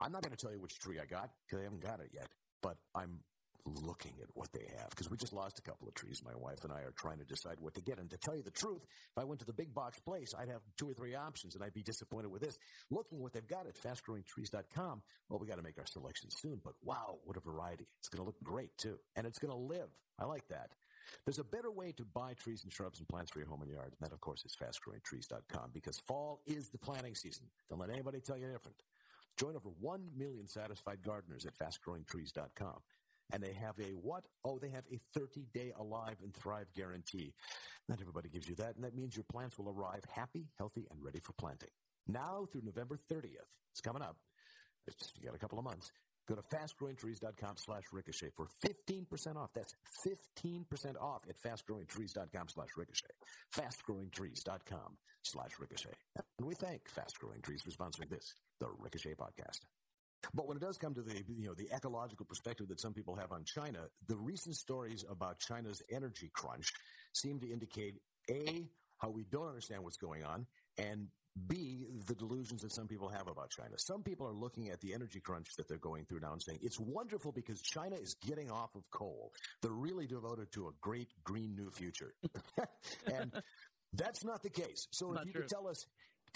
I'm not going to tell you which tree I got because I haven't got it yet, but I'm looking at what they have because we just lost a couple of trees. My wife and I are trying to decide what to get. And to tell you the truth, if I went to the big box place, I'd have two or three options and I'd be disappointed with this. Looking what they've got at fastgrowingtrees.com, well, we got to make our selection soon, but wow, what a variety. It's going to look great too. And it's going to live. I like that. There's a better way to buy trees and shrubs and plants for your home and yard. And that, of course, is fastgrowingtrees.com because fall is the planting season. Don't let anybody tell you different. Join over 1 million satisfied gardeners at fastgrowingtrees.com. And they have a what? Oh, they have a 30 day alive and thrive guarantee. Not everybody gives you that, and that means your plants will arrive happy, healthy, and ready for planting. Now through November 30th. It's coming up. It's, you got a couple of months. Go to fastgrowingtrees.com slash ricochet for 15% off. That's 15% off at fastgrowingtrees.com slash ricochet. Fastgrowingtrees.com slash ricochet. And we thank Fast Growing Trees for sponsoring this, the Ricochet Podcast. But when it does come to the you know the ecological perspective that some people have on China, the recent stories about China's energy crunch seem to indicate a how we don't understand what's going on, and B, the delusions that some people have about China. Some people are looking at the energy crunch that they're going through now and saying it's wonderful because China is getting off of coal. They're really devoted to a great green new future. and that's not the case. So
Not
if you
true.
could tell us,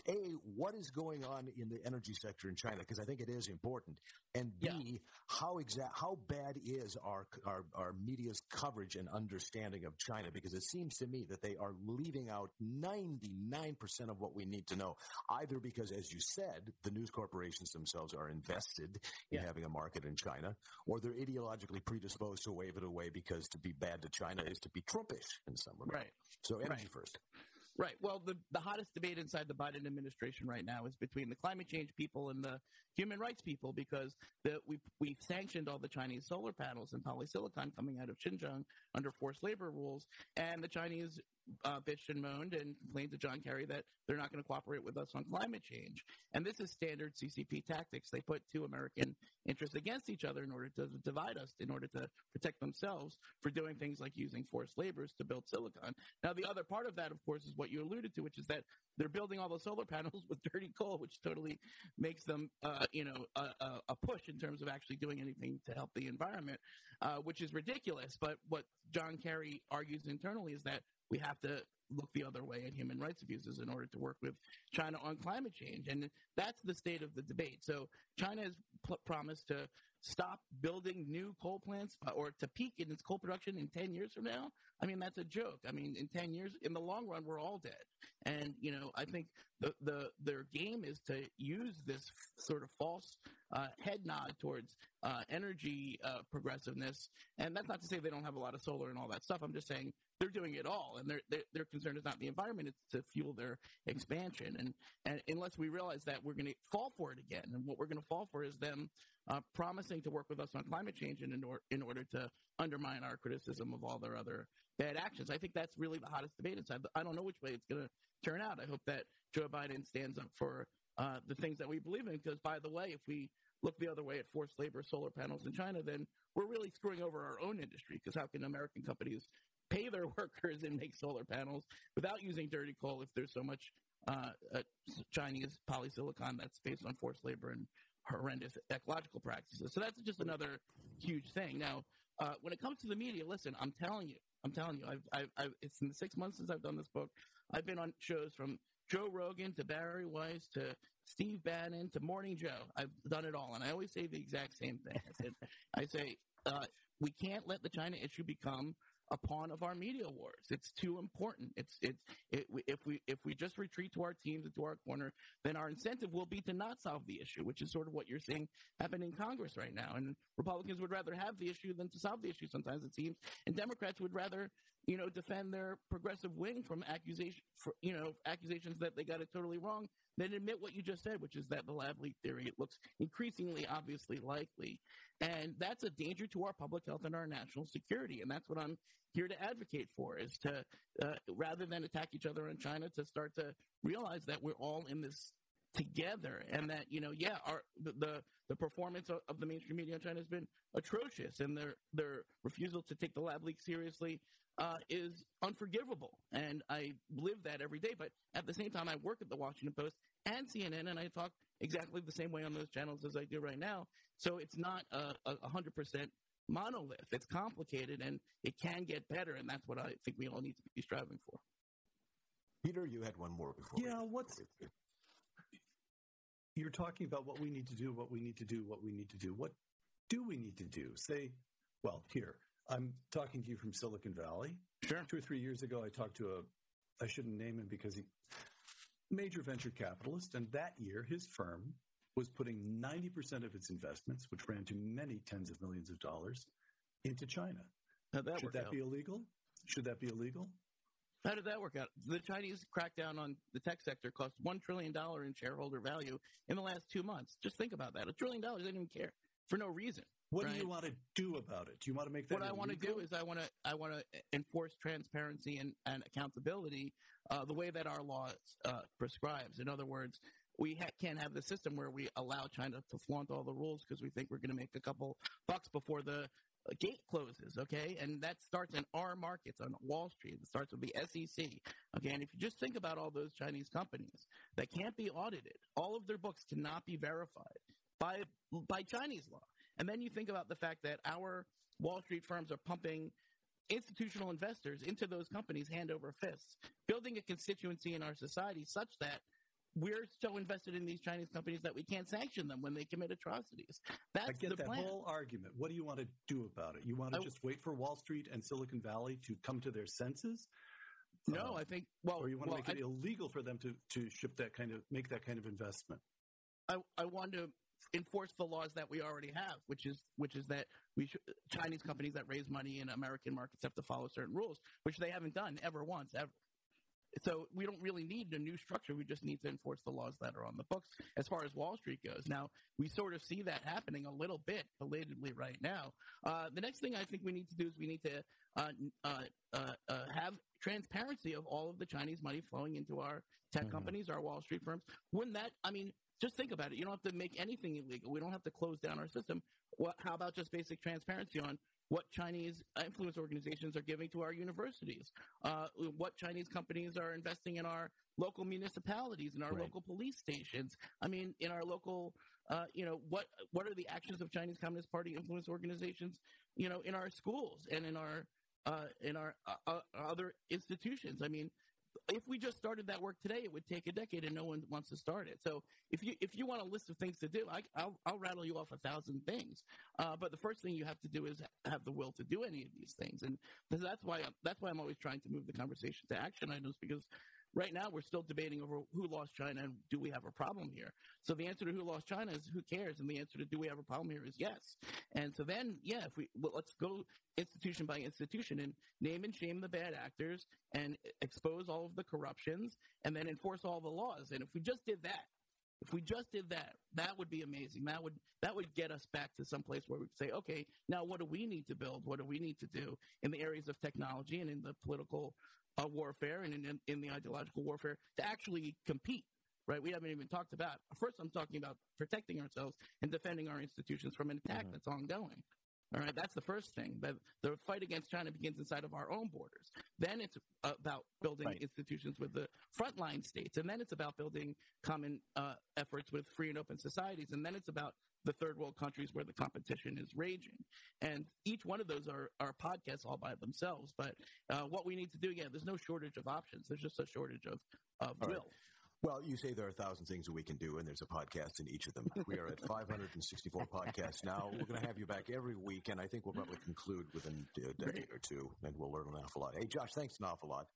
A, what is going on in the energy sector in China? Because I think it is important. And B,
Yeah.
how exact, how bad is our, our, our media's coverage and understanding of China? Because it seems to me that they are leaving out 99% of what we need to know. Either because, as you said, the news corporations themselves are invested in
Yeah.
having a market in China, or they're ideologically predisposed to wave it away because to be bad to China is to be Trumpish in some regard.
Right.
So energy
Right.
first.
Right. Well, the, the hottest debate inside the Biden administration right now is between the climate change people and the human rights people because the, we, we've sanctioned all the Chinese solar panels and polysilicon coming out of Xinjiang under forced labor rules. And the Chinese uh, bitched and moaned and complained to John Kerry that they're not going to cooperate with us on climate change. And this is standard CCP tactics. They put two American interests against each other in order to divide us, in order to protect themselves for doing things like using forced labors to build silicon. Now, the other part of that, of course, is what you alluded to, which is that they're building all the solar panels with dirty coal, which totally makes them, uh, you know, a, a, push in terms of actually doing anything to help the environment, uh, which is ridiculous. But what John Kerry argues internally is that we have to look the other way at human rights abuses in order to work with China on climate change. And that's the state of the debate. So China has pl- promised to stop building new coal plants uh, or to peak in its coal production in 10 years from now. I mean, that's a joke. I mean, in 10 years, in the long run, we're all dead. And, you know, I think the, the, their game is to use this sort of false uh, head nod towards uh, energy uh, progressiveness. And that's not to say they don't have a lot of solar and all that stuff. I'm just saying they're doing it all, and their their concern is not the environment; it's to fuel their expansion. And and unless we realize that, we're going to fall for it again. And what we're going to fall for is them uh, promising to work with us on climate change in, in, or, in order to undermine our criticism of all their other bad actions. I think that's really the hottest debate inside. I don't know which way it's going to turn out. I hope that Joe Biden stands up for uh, the things that we believe in. Because, by the way, if we look the other way at forced labor solar panels in China, then we're really screwing over our own industry. Because how can American companies pay their workers and make solar panels without using dirty coal if there's so much uh, uh, Chinese polysilicon that's based on forced labor and horrendous ecological practices. So that's just another huge thing. Now, uh, when it comes to the media, listen, I'm telling you, I'm telling you, I've, I've, I've, it's in the six months since I've done this book. I've been on shows from Joe Rogan to Bari Weiss to Steve Bannon to Morning Joe. I've done it all, and I always say the exact same thing. I said, I say, uh, we can't let the China issue become a pawn of our media wars. It's too important. It's it's it, if we if we just retreat to our teams and to our corner, then our incentive will be to not solve the issue, which is sort of what you're seeing happen in Congress right now. And Republicans would rather have the issue than to solve the issue. Sometimes it seems, and Democrats would rather you know defend their progressive wing from accusation for you know accusations that they got it totally wrong then admit what you just said, which is that the lab leak theory it looks increasingly obviously likely. And that's a danger to our public health and our national security. And that's what I'm here to advocate for is to, uh, rather than attack each other in China, to start to realize that we're all in this together and that you know yeah our the the performance of, of, the mainstream media in China has been atrocious and their their refusal to take the lab leak seriously uh, is unforgivable. And I live that every day but at the same time I work at the Washington Post and CNN and I talk exactly the same way on those channels as I do right now. So it's not a hundred percent monolith. It's complicated and it can get better and that's what I think we all need to be striving for.
Peter, you had one more before.
Yeah, what's you're talking about what we need to do, what we need to do, what we need to do. What do we need to do? Say, well, here, I'm talking to you from Silicon Valley.
Sure.
Two or three years ago, I talked to a, I shouldn't name him because he, major venture capitalist, and that year his firm was putting 90% of its investments, which ran to many tens of millions of dollars, into China.
that
Should that
out.
be illegal? Should that be illegal?
How did that work out? The Chinese crackdown on the tech sector cost $1 trillion in shareholder value in the last two months. Just think about that. A trillion dollars, they didn't care for no reason.
What
right?
do you want to do about it? Do you want to make that
What
illegal?
I want to do is I want to I want to enforce transparency and, and accountability uh, the way that our law uh, prescribes. In other words, we ha- can't have the system where we allow China to flaunt all the rules because we think we're going to make a couple bucks before the gate closes, okay? And that starts in our markets on Wall Street. It starts with the SEC, okay? And if you just think about all those Chinese companies that can't be audited, all of their books cannot be verified by by Chinese law. And then you think about the fact that our Wall Street firms are pumping institutional investors into those companies hand over fist, building a constituency in our society such that we're so invested in these Chinese companies that we can't sanction them when they commit atrocities. That's
I get
the
that
plan.
whole argument. What do you want to do about it? You want to
I-
just wait for Wall Street and Silicon Valley to come to their senses?
No,
Uh,
I think well,
or you want
well,
to make it illegal for them to, to ship that kind of make that kind of investment?
I, I want to enforce the laws that we already have, which is which is that we should, Chinese companies that raise money in American markets have to follow certain rules, which they haven't done ever once ever. So we don't really need a new structure. We just need to enforce the laws that are on the books as far as Wall Street goes. Now we sort of see that happening a little bit belatedly right now. Uh, the next thing I think we need to do is we need to uh, uh, uh, uh have transparency of all of the Chinese money flowing into our tech
Mhm.
companies, our Wall Street firms. Wouldn't that, I mean, just think about it. You don't have to make anything illegal. We don't have to close down our system. What, how about just basic transparency on what Chinese influence organizations are giving to our universities? Uh, what Chinese companies are investing in our local municipalities, in our
Right.
local police stations? I mean, in our local, uh, you know, what what are the actions of Chinese Communist Party influence organizations? You know, in our schools and in our uh, in our uh, uh, other institutions. I mean, if we just started that work today, it would take a decade, and no one wants to start it. So if you if you want a list of things to do, I, I'll, I'll rattle you off a thousand things. Uh, but the first thing you have to do is have the will to do any of these things, and that's why that's why I'm always trying to move the conversation to action items because. Right now, we're still debating over who lost China and do we have a problem here. So the answer to who lost China is who cares, and the answer to do we have a problem here is yes. And so then, yeah, if we well, let's go institution by institution and name and shame the bad actors and expose all of the corruptions and then enforce all the laws. And if we just did that, if we just did that, that would be amazing. That would that would get us back to some place where we say, okay, now what do we need to build? What do we need to do in the areas of technology and in the political uh, warfare and in, in, the ideological warfare to actually compete? Right? We haven't even talked about. First, I'm talking about protecting ourselves and defending our institutions from an attack
Mhm.
that's ongoing. All right, that's the first thing. The, the fight against China begins inside of our own borders. Then it's about building
Right.
institutions with the frontline states, and then it's about building common uh, efforts with free and open societies, and then it's about the third world countries where the competition is raging. And each one of those are, are podcasts all by themselves. But uh, what we need to do, yeah, there's no shortage of options. There's just a shortage of, of
All right.
will.
Well, you say there are a thousand things that we can do, and there's a podcast in each of them. We are at 564 podcasts now. We're going to have you back every week, and I think we'll probably conclude within a decade or two, and we'll learn an awful lot. Hey, Josh, thanks an awful lot.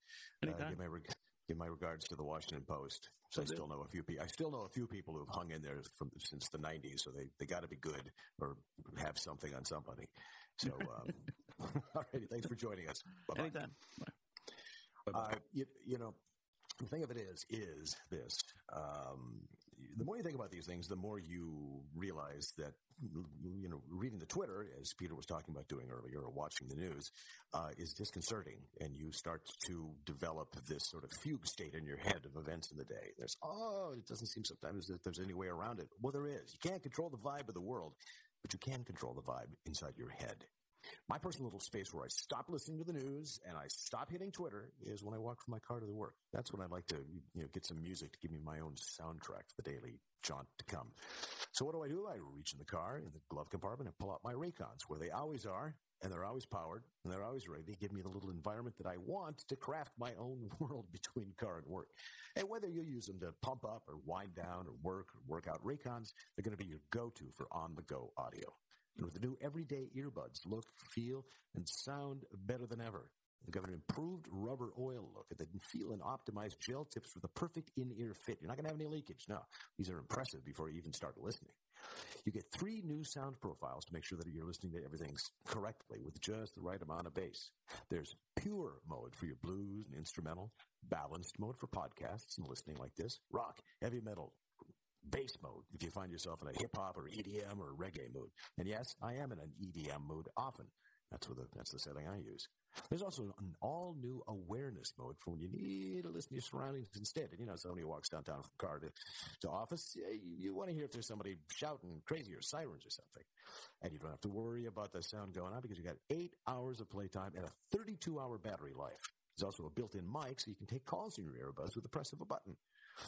Uh, give, my reg- give my regards to the Washington Post. So I still know a few people. I still know a few people who've hung in there from since the 90s, so they, they got to be good or have something on somebody. So, um, all righty, thanks for joining us. Bye-bye.
Anytime.
Uh, you, you know, the thing of it is, is this. Um, the more you think about these things, the more you realize that, you know, reading the Twitter, as Peter was talking about doing earlier, or watching the news, uh, is disconcerting. And you start to develop this sort of fugue state in your head of events in the day. There's, oh, it doesn't seem sometimes that there's any way around it. Well, there is. You can't control the vibe of the world, but you can control the vibe inside your head. My personal little space where I stop listening to the news and I stop hitting Twitter is when I walk from my car to the work. That's when I like to, you know, get some music to give me my own soundtrack for the daily jaunt to come. So what do I do? I reach in the car in the glove compartment and pull out my Raycons where they always are and they're always powered and they're always ready to give me the little environment that I want to craft my own world between car and work. And whether you use them to pump up or wind down or work or work out Raycons, they're going to be your go-to for on-the-go audio. And with the new everyday earbuds, look, feel, and sound better than ever. They've got an improved rubber oil look they can feel and optimized gel tips for the perfect in-ear fit. You're not going to have any leakage. No, these are impressive before you even start listening. You get three new sound profiles to make sure that you're listening to everything correctly with just the right amount of bass. There's pure mode for your blues and instrumental, balanced mode for podcasts and listening like this, rock, heavy metal, bass mode if you find yourself in a hip hop or EDM or reggae mood. And yes, I am in an EDM mood often. That's the, that's the setting I use. There's also an all new awareness mode for when you need to listen to your surroundings instead. And you know, somebody walks downtown from car to, to office, you, you want to hear if there's somebody shouting crazy or sirens or something. And you don't have to worry about the sound going on because you got eight hours of playtime and a 32 hour battery life. There's also a built-in mic so you can take calls in your earbuds with the press of a button.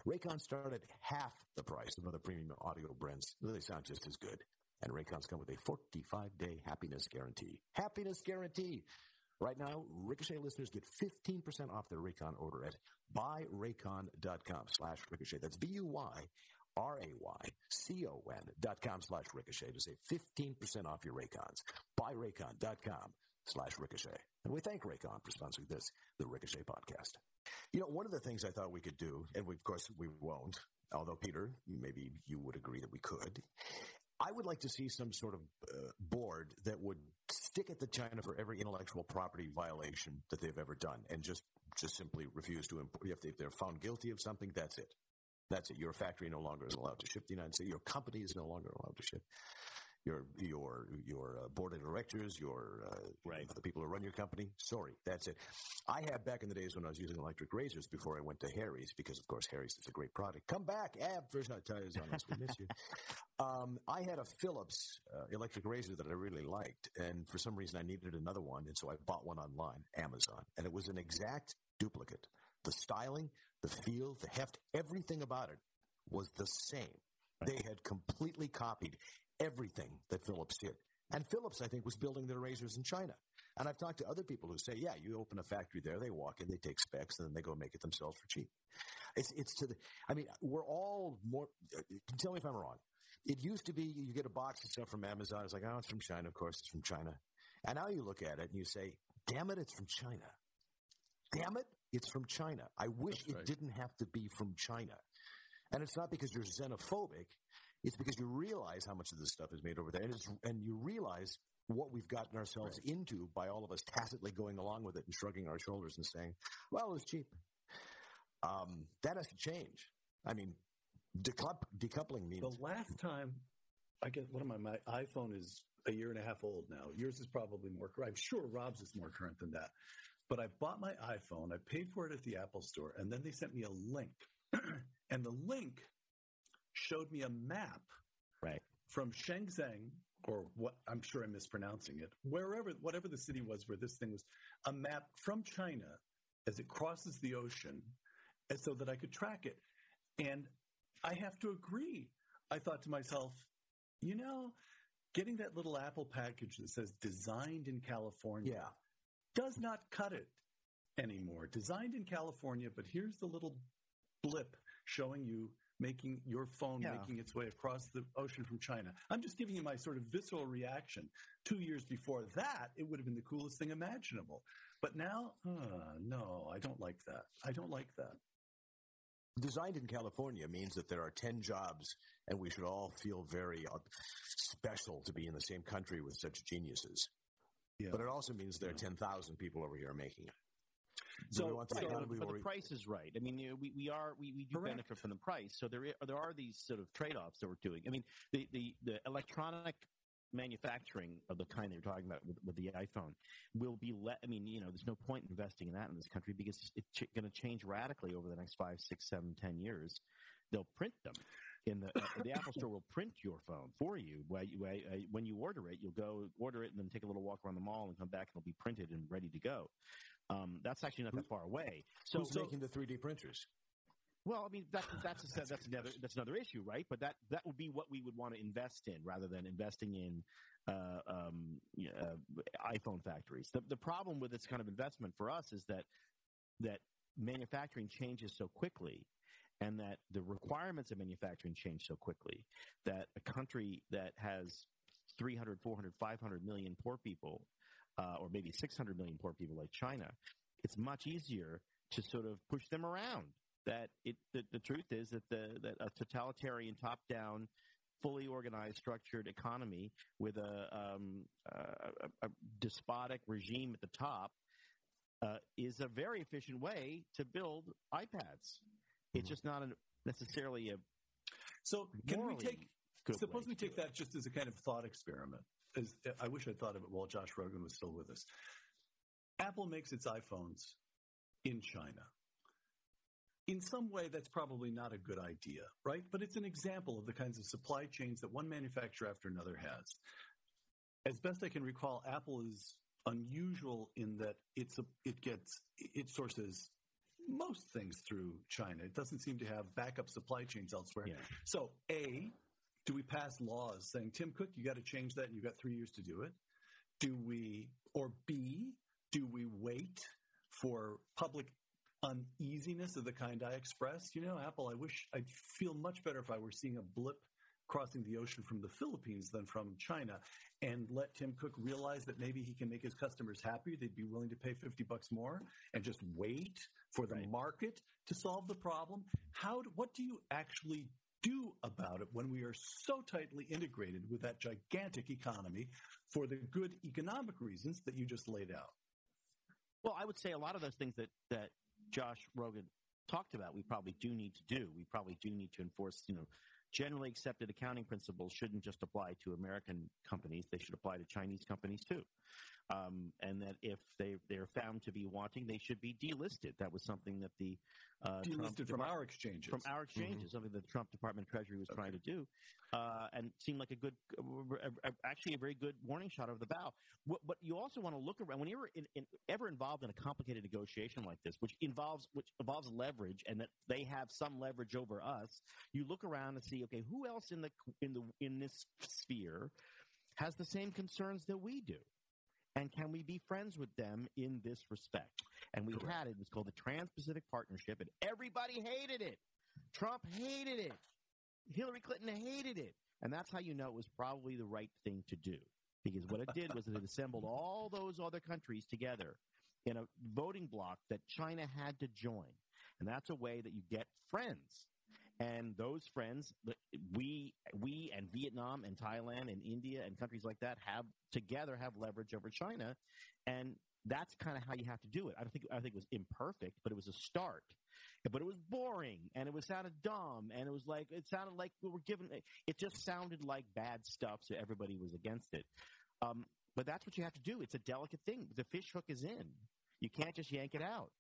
Raycons start at half the price of other premium audio brands. They sound just as good. And Raycons come with a 45-day happiness guarantee. Happiness guarantee! Right now, Ricochet listeners get 15% off their Raycon order at buyraycon.com slash Ricochet. That's B-U-Y-R-A-Y-C-O-N dot com slash Ricochet to save 15% off your Raycons. Buyraycon.com slash Ricochet. And we thank Raycon for sponsoring this, the Ricochet podcast. You know, one of the things I thought we could do, and we, of course we won't, although Peter, maybe you would agree that we could. I would like to see some sort of uh, board that would stick at the China for every intellectual property violation that they've ever done, and just just simply refuse to import. If, they, if they're found guilty of something, that's it. That's it. Your factory no longer is allowed to ship the United States. Your company is no longer allowed to ship. Your your your uh, board of directors, your uh,
Right.
the people who run your company. Sorry, that's it. I had back in the days when I was using electric razors before I went to Harry's because, of course, Harry's is a great product. Come back, Ab. First not tires on us. We miss you. Um, I had a Philips uh, electric razor that I really liked, and for some reason I needed another one, and so I bought one online, Amazon, and it was an exact duplicate. The styling, the feel, the heft, everything about it was the same. They had completely copied everything that Philips did. And Philips, I think, was building their razors in China. And I've talked to other people who say, yeah, you open a factory there, they walk in, they take specs, and then they go make it themselves for cheap. It's, it's to the, I mean, we're all more, uh, tell me if I'm wrong. It used to be you get a box of stuff from Amazon. It's like, oh, it's from China. Of course, it's from China. And now you look at it and you say, damn it, it's from China. Damn it, it's from China. I wish
That's
it didn't have to be from China. And it's not because you're xenophobic. It's because you realize how much of this stuff is made over there, and, it's, and you realize what we've gotten ourselves into by all of us tacitly going along with it and shrugging our shoulders and saying, "Well, it's cheap." Um, that has to change. I mean, decoup- decoupling means
The last time I get one of my, my iPhone is a year and a half old now. Yours is probably more current. I'm sure Rob's is more current than that. But I bought my iPhone. I paid for it at the Apple store, and then they sent me a link, and the link showed me a map
Right.
from Shenzhen, or what I'm sure I'm mispronouncing it, wherever, whatever the city was where this thing was, a map from China as it crosses the ocean, and so that I could track it. And I have to agree. I thought to myself, you know, getting that little Apple package that says designed in California
yeah.
does not cut it anymore. Designed in California, but here's the little blip showing you making your phone
Yeah.
making its way across the ocean from China. I'm just giving you my sort of visceral reaction. Two years before that, it would have been the coolest thing imaginable. But now, uh, no, I don't like that. I don't like that.
Designed in California means that there are 10 jobs and we should all feel very uh, special to be in the same country with such geniuses.
Yeah.
But it also means there are 10,000 people over here making it.
So-
we want the
Right, but, the price is right. I mean, you know, we, we are we, we do
Correct.
benefit from the price. So there there are these sort of trade offs that we're doing. I mean, the, the, the electronic manufacturing of the kind that you're talking about with, with the iPhone will be let. I mean, you know, there's no point investing in that in this country because it's ch- going to change radically over the next five, six, seven, ten years. They'll print them. In the uh, the Apple Store will print your phone for you. While you- uh, When you order it, you'll go order it and then take a little walk around the mall and come back and it'll be printed and ready to go. Um, that's actually not that far away. So,
Who's making the 3D printers?
well, I mean, that, that's a, that's another that's another issue, right? But that that would be what we would want to invest in rather than investing in uh, um, uh, iPhone factories. The the problem with this kind of investment for us is that that manufacturing changes so quickly. And that the requirements of manufacturing change so quickly that a country that has 300, 400, 500 million poor people, uh, or maybe 600 million poor people like China, it's much easier to sort of push them around. That it, the, the truth is that the that a totalitarian, top-down, fully organized, structured economy with a, um, a, a, a despotic regime at the top uh, is a very efficient way to build iPads. It's just not a, necessarily a
So can we take Suppose we take that just as a kind of thought experiment. I wish I'd thought of it while Josh Rogin was still with us. Apple makes its iPhones in China. In some way, that's probably not a good idea, right? But it's an example of the kinds of supply chains that one manufacturer after another has. As best I can recall, Apple is unusual in that it's a, it gets it sources most things through China. It doesn't seem to have backup supply chains elsewhere.
Yeah.
So, A, do we pass laws saying, Tim Cook, you got to change that and you've got three years to do it? Do we, or B, do we wait for public uneasiness of the kind I expressed? You know, Apple, I wish I'd feel much better if I were seeing a blip crossing the ocean from the Philippines than from China and let Tim Cook realize that maybe he can make his customers happy. They'd be willing to pay 50 bucks more and just wait for the market to solve the problem. How, do, what do you actually do about it when we are so tightly integrated with that gigantic economy for the good economic reasons that you just laid out?
Well, I would say a lot of those things that, that Josh Rogin talked about, we probably do need to do. We probably do need to enforce, you know, generally accepted accounting principles shouldn't just apply to American companies; they should apply to Chinese companies too. Um, and that if they they're found to be wanting, they should be delisted. That was something that the uh, Trump
Delisted from
Depart-
our exchanges.
from our exchanges, something that the Trump Department of Treasury was trying to do, uh, and seemed like a good, actually a very good warning shot over the bow. What, but you also want to look around when you're in, in, ever involved in a complicated negotiation like this, which involves which involves leverage, and that they have some leverage over us. You look around and see, okay, who else in the in the in this sphere has the same concerns that we do. And can we be friends with them in this respect? And we had it. It was called the Trans-Pacific Partnership, and everybody hated it. Trump hated it. Hillary Clinton hated it. And that's how you know it was probably the right thing to do. Because what it did was it assembled all those other countries together in a voting bloc that China had to join. And that's a way that you get friends. And those friends, we, we and Vietnam and Thailand and India and countries like that have together have leverage over China. And that's kind of how you have to do it. I don't think, I think it was imperfect, but it was a start. But it was boring and it was sounded dumb and it was like, it sounded like we were given, it just sounded like bad stuff. So everybody was against it. Um, but that's what you have to do. It's a delicate thing. The fish hook is in. You can't just yank it out.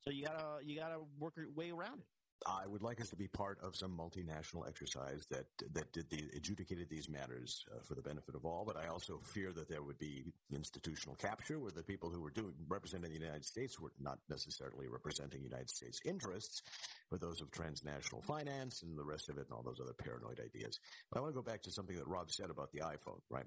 So you gotta you gotta work your way around it.
I would like us to be part of some multinational exercise that that did the adjudicated these matters uh, for the benefit of all. But I also fear that there would be institutional capture, where the people who were doing representing the United States were not necessarily representing United States interests, but those of transnational finance and the rest of it, and all those other paranoid ideas. But I want to go back to something that Rob said about the iPhone, right?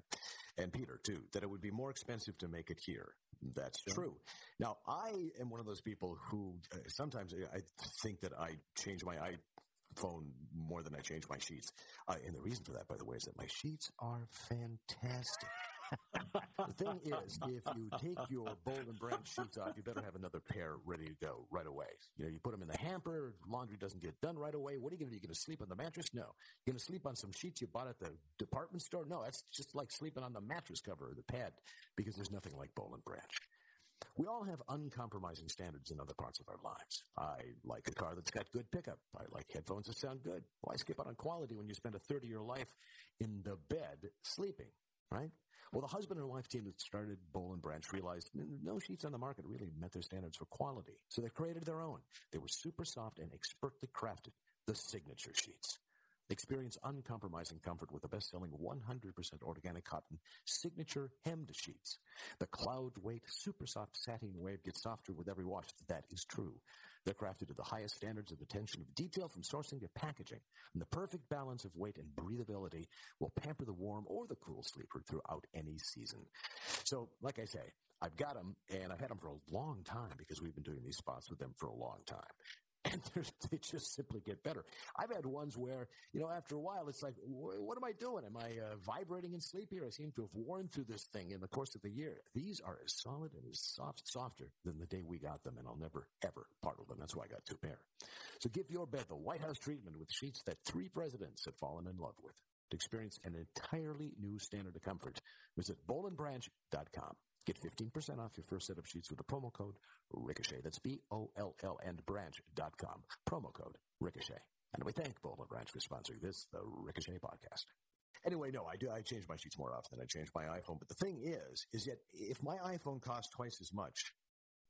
And Peter too, that it would be more expensive to make it here. That's true. Now, I am one of those people who uh, sometimes I think that I change my iPhone more than I change my sheets. Uh, and the reason for that, by the way, is that my sheets are fantastic. The thing is, if you take your Boll and Branch sheets off, you better have another pair ready to go right away. You know, you put them in the hamper, laundry doesn't get done right away. What are you going to do? You going to sleep on the mattress? No. You're going to sleep on some sheets you bought at the department store? No, that's just like sleeping on the mattress cover or the pad because there's nothing like Boll and Branch. We all have uncompromising standards in other parts of our lives. I like a car that's got good pickup. I like headphones that sound good. Why skip out on quality when you spend a third of your life in the bed sleeping, right? Well, the husband and wife team that started Boll and Branch realized no sheets on the market really met their standards for quality. So they created their own. They were super soft and expertly crafted. The signature sheets. Experience uncompromising comfort with the best-selling 100% organic cotton signature hemmed sheets. The cloud weight, super soft satin wave gets softer with every wash. That is true. They're crafted to the highest standards of attention of detail from sourcing to packaging. And the perfect balance of weight and breathability will pamper the warm or the cool sleeper throughout any season. So, like I say, I've got them and I've had them for a long time because we've been doing these spots with them for a long time and they just simply get better. I've had ones where, you know, after a while, it's like, what am I doing? Am I uh, vibrating in sleep here? I seem to have worn through this thing in the course of the year. These are as solid and as soft, softer than the day we got them, and I'll never, ever part with them. That's why I got two pair. So give your bed the White House treatment with sheets that three presidents have fallen in love with. To experience an entirely new standard of comfort, visit bollandbranch.com. Get 15% off your first set of sheets with the promo code Ricochet. That's B-O-L-L and branch.com. Promo code Ricochet. And we thank Boll and Branch for sponsoring this, the Ricochet podcast. Anyway, no, I do. I change my sheets more often than I change my iPhone. But the thing is, is that if my iPhone cost twice as much,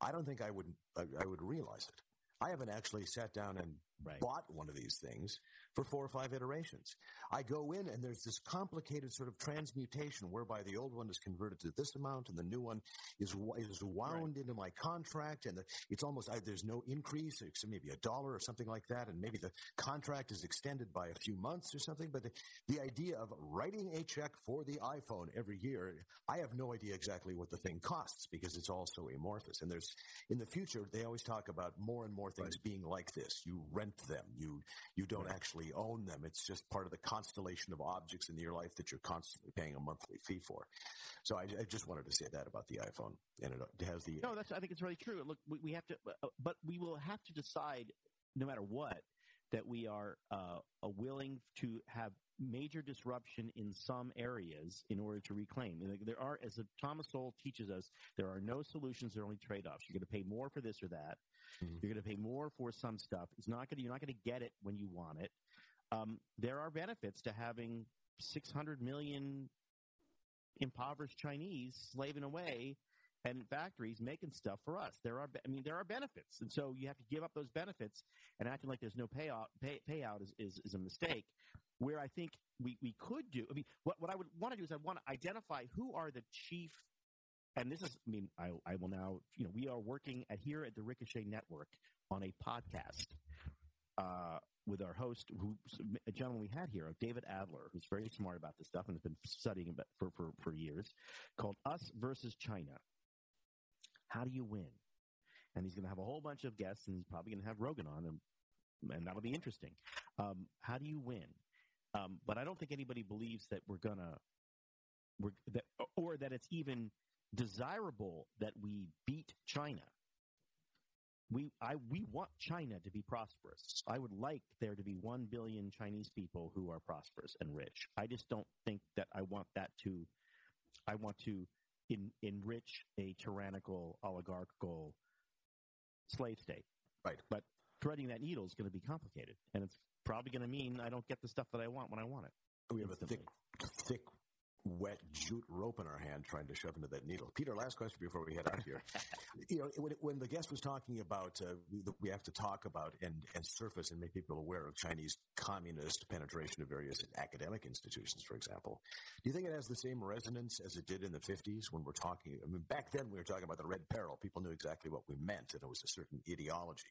I don't think I would I, I would realize it. I haven't actually sat down and
Right.
bought one of these things for four or five iterations. I go in and there's this complicated sort of transmutation whereby the old one is converted to this amount and the new one is is wound into my contract and the, it's almost I, there's no increase, it's maybe a dollar or something like that, and maybe the contract is extended by a few months or something. But the, the idea of writing a check for the iPhone every year, I have no idea exactly what the thing costs because it's all so amorphous. And there's in the future they always talk about more and more things being like this. You rent them. You you don't actually own them. It's just part of the constellation of objects in your life that you're constantly paying a monthly fee for. So I, I just wanted to say that about the iPhone, and it has the
No, that's. I think it's really true. Look, we, we have to, uh, but we will have to decide, no matter what, that we are uh, uh, willing to have major disruption in some areas in order to reclaim. There are, as Thomas Sowell teaches us, there are no solutions. There are only trade-offs. You're going to pay more for this or that.
Mhm.
You're going to pay more for some stuff. It's not going to. You're not going to get it when you want it. um, there are benefits to having 600 million impoverished Chinese slaving away and factories making stuff for us. There are, I mean, there are benefits, and so you have to give up those benefits. And acting like there's no payout, pay, payout is, is, is a mistake. Where I think we, we could do, I mean, what what I would want to do is I want to identify who are the chief. And this is, I mean, I, I will now, you know, we are working at here at the Ricochet Network on a podcast uh, with our host, who a gentleman we had here, David Adler, who's very smart about this stuff and has been studying it for, for, for years, called Us versus China. How do you win? And he's going to have a whole bunch of guests, and he's probably going to have Rogin on, and, and that'll be interesting. Um, how do you win? Um, but I don't think anybody believes that we're gonna, we're that, or that it's even desirable that we beat China. We I we want China to be prosperous. I would like there to be one billion Chinese people who are prosperous and rich. I just don't think that I want that to. I want to in, enrich a tyrannical, oligarchical slave state.
Right.
But threading that needle is going to be complicated, and it's probably going to mean I don't get the stuff that I want when I want it.
We have a thick, thick, wet jute rope in our hand trying to shove into that needle. Peter, last question before we head out here. you know, when, when, the guest was talking about uh, we have to talk about and, and surface and make people aware of Chinese communist penetration of various academic institutions, for example, do you think it has the same resonance as it did in the 50s when we're talking? I mean, back then we were talking about the Red Peril. People knew exactly what we meant, and it was a certain ideology.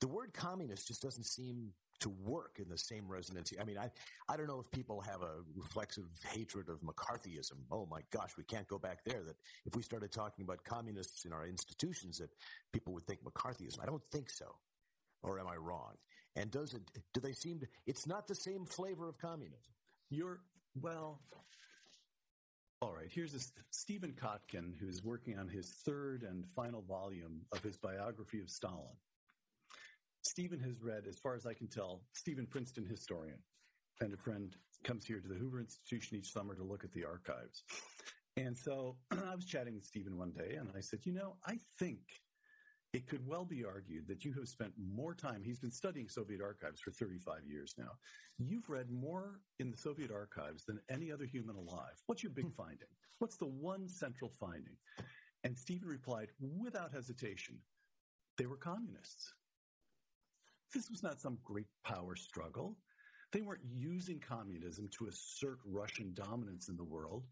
The word communist just doesn't seem to work in the same residency. I mean, I, I don't know if people have a reflexive hatred of McCarthyism. Oh my gosh, we can't go back there. That if we started talking about communists in our institutions, that people would think McCarthyism. I don't think so. Or am I wrong? And does it, do they seem to, it's not the same flavor of communism.
You're, well, all right, here's this Stephen Kotkin, who's working on his third and final volume of his biography of Stalin. Stephen has read, as far as I can tell, Stephen Princeton historian, and a friend comes here to the Hoover Institution each summer to look at the archives. And so I was chatting with Stephen one day, and I said, You know, I think it could well be argued that you have spent more time, he's been studying Soviet archives for 35 years now. You've read more in the Soviet archives than any other human alive. What's your big hmm. finding? What's the one central finding? And Stephen replied, without hesitation, they were communists. This was not some great power struggle. They weren't using communism to assert Russian dominance in the world.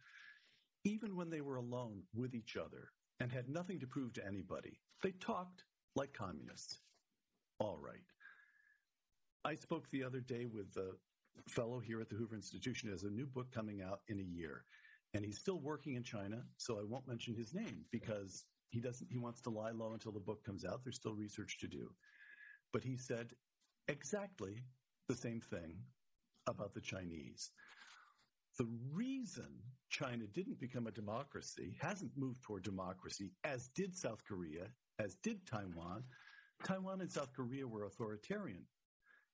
Even when they were alone with each other and had nothing to prove to anybody, they talked like communists. All right. I spoke the other day with a fellow here at the Hoover Institution has a new book coming out in a year. And he's still working in China, so I won't mention his name because he doesn't he wants to lie low until the book comes out. There's still research to do. But he said exactly the same thing about the Chinese. The reason China didn't become a democracy, hasn't moved toward democracy, as did South Korea, as did Taiwan. Taiwan and South Korea were authoritarian.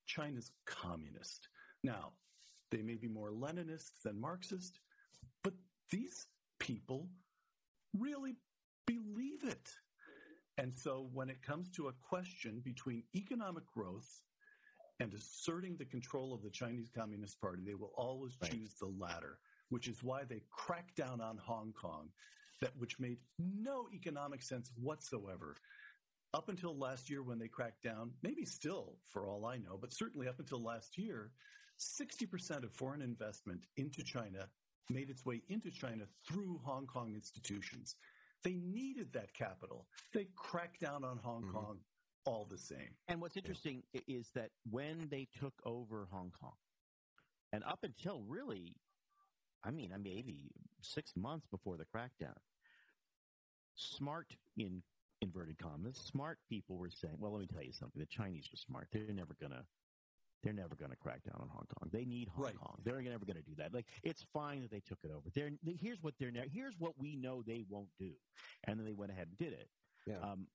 China's communist. Now, they may be more Leninist than Marxist, but these people really believe it. And so when it comes to a question between economic growth and asserting the control of the Chinese Communist Party, they will always right. choose the latter, which is why they cracked down on Hong Kong, that which made no economic sense whatsoever. Up until last year when they cracked down, maybe still for all I know, but certainly up until last year, 60% of foreign investment into China made its way into China through Hong Kong institutions. They needed that capital. They cracked down on Hong mm-hmm. Kong all the same.
And what's interesting yeah. is that when they took over Hong Kong, and up until really, I mean, maybe six months before the crackdown, smart in inverted commas, smart people were saying, "Well, let me tell you something. The Chinese are smart. They're never gonna they're never going to crack down on Hong Kong. They need Hong right. Kong. They're never going to do that. Like it's fine that they took it over. They're, they, here's what they're here's what we know they won't do, and then they went ahead and did it.
Yeah. Um,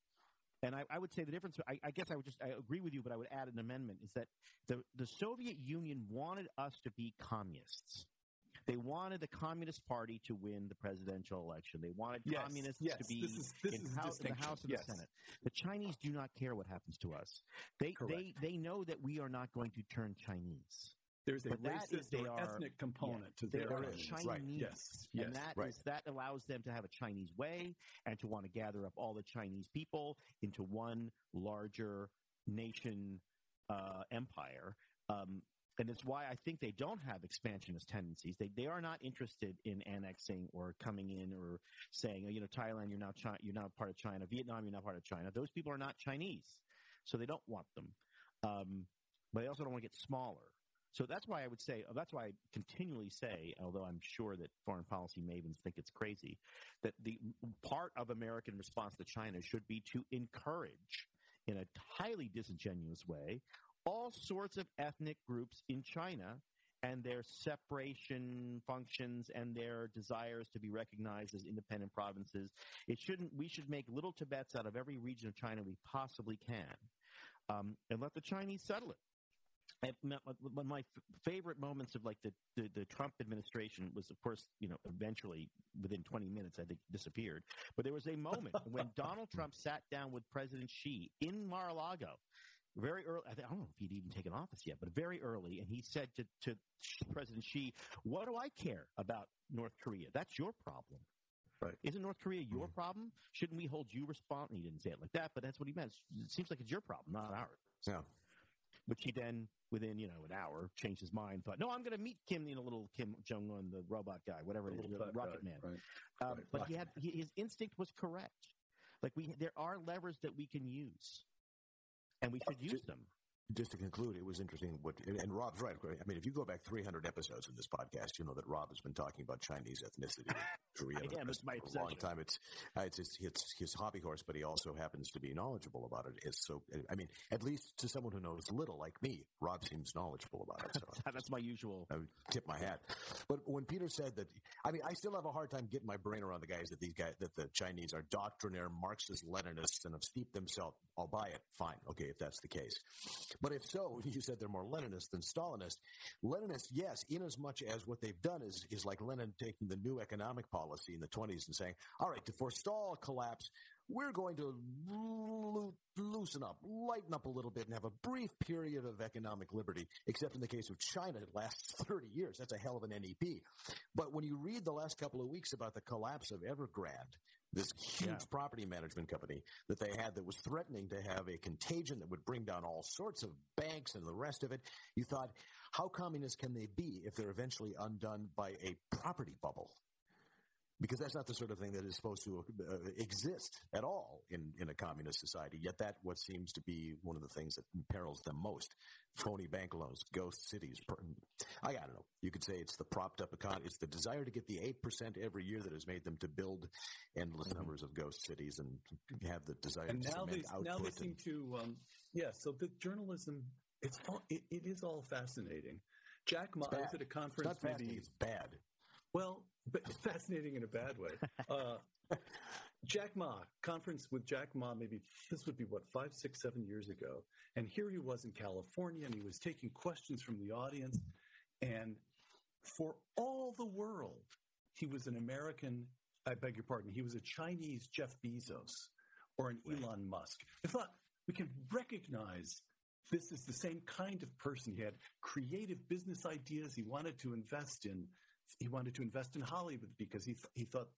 and I, I, would say the difference. I, I, guess I would just I agree with you, but I would add an amendment: is that the the Soviet Union wanted us to be communists. They wanted the Communist Party to win the presidential election. They wanted
yes,
communists
yes,
to be
this is, this
in, house, in the House and
yes.
the Senate. The Chinese do not care what happens to us. They
Correct.
they they know that we are not going to turn Chinese.
There's a
But
racist
they
or
are-
ethnic component to
They
their
are. Chinese.
Right.
Yes, yes,
and that
right.
is- that allows them to have a Chinese way and to want to gather up all the Chinese people into one larger nation uh, empire. Um, and it's why I think they don't have expansionist tendencies. They they are not interested in annexing or coming in or saying, oh, you know, Thailand, you're now China, you're now part of China. Vietnam, you're now part of China. Those people are not Chinese, so they don't want them. Um, but they also don't want to get smaller. So that's why I would say, that's why I continually say, although I'm sure that foreign policy mavens think it's crazy, that the part of American response to China should be to encourage, in a highly disingenuous way, all sorts of ethnic groups in China and their separation functions and their desires to be recognized as independent provinces. It shouldn't. We should make little Tibets out of every region of China we possibly can, um, and let the Chinese settle it. And my- One of my favorite moments of like the, the, the Trump administration was, of course, you know, eventually within 20 minutes, I think, disappeared. But there was a moment when Donald Trump sat down with President Xi in Mar-a-Lago, very early. I, don't know if he'd even taken office yet, but very early, and he said to, to President Xi, "What do I care about North Korea? That's your problem."
Right.
Isn't North Korea your problem? Shouldn't we hold you responsible? He didn't say it like that, but that's what he meant. It seems like it's your problem, not ours
Yeah.
which he then within you know an hour changed his mind. Thought, no, I'm going to meet Kim, you know, little Kim Jong Un, the robot guy, whatever
The
is,
little
Rocket
guy,
Man.
right.
Um,
Right,
but he had he, his instinct was correct. Like we, there are levers that we can use, and we should use them.
Just to conclude, it was interesting. What and Rob's right. I mean, if you go back 300 episodes in this podcast, you know that Rob has been talking about Chinese ethnicity, Korea,
I am.
For a long time. It's uh, it's his, it's his hobby horse, but he also happens to be knowledgeable about it. It's so, I mean, at least to someone who knows little like me, Rob seems knowledgeable about it. So
That's my usual.
I tip my hat. But when Peter said that, I mean, I still have a hard time getting my brain around the guys that these guys, that the Chinese are doctrinaire Marxist Leninists and have steeped themselves. I'll buy it. Fine. Okay. If that's the case. But if so, you said they're more Leninist than Stalinist. Leninist, yes, in as much as what they've done is, is like Lenin taking the new economic policy in the 20s and saying, all right, to forestall collapse, we're going to loo- loosen up, lighten up a little bit, and have a brief period of economic liberty. Except in the case of China, it lasts 30 years. That's a hell of an NEP. But when you read the last couple of weeks about the collapse of Evergrande, this huge
Yeah.
property management company that they had that was threatening to have a contagion that would bring down all sorts of banks and the rest of it, you thought, how communist can they be if they're eventually undone by a property bubble? Because that's not the sort of thing that is supposed to uh, exist at all in, in a communist society. Yet that what seems to be one of the things that imperils them most: phony bank loans, ghost cities. I, I don't know. You could say it's the propped up economy. It's the desire to get the eight percent every year that has made them to build endless numbers of ghost cities and have the desire
and
to
now they now they seem
and-
to um, yeah so the journalism it's all it, it is all fascinating jack ma
It's
was at a
It's
conference
not
maybe
It's bad.
Well but fascinating in a bad way uh, jack ma conference with jack ma maybe this would be what five six seven years ago and here he was in california and he was taking questions from the audience and for all the world he was an american i beg your pardon he was a chinese jeff bezos or an Elon Musk. I thought we can recognize this is the same kind of person. He had creative business ideas. He wanted to invest in. He wanted to invest in Hollywood because he th- he thought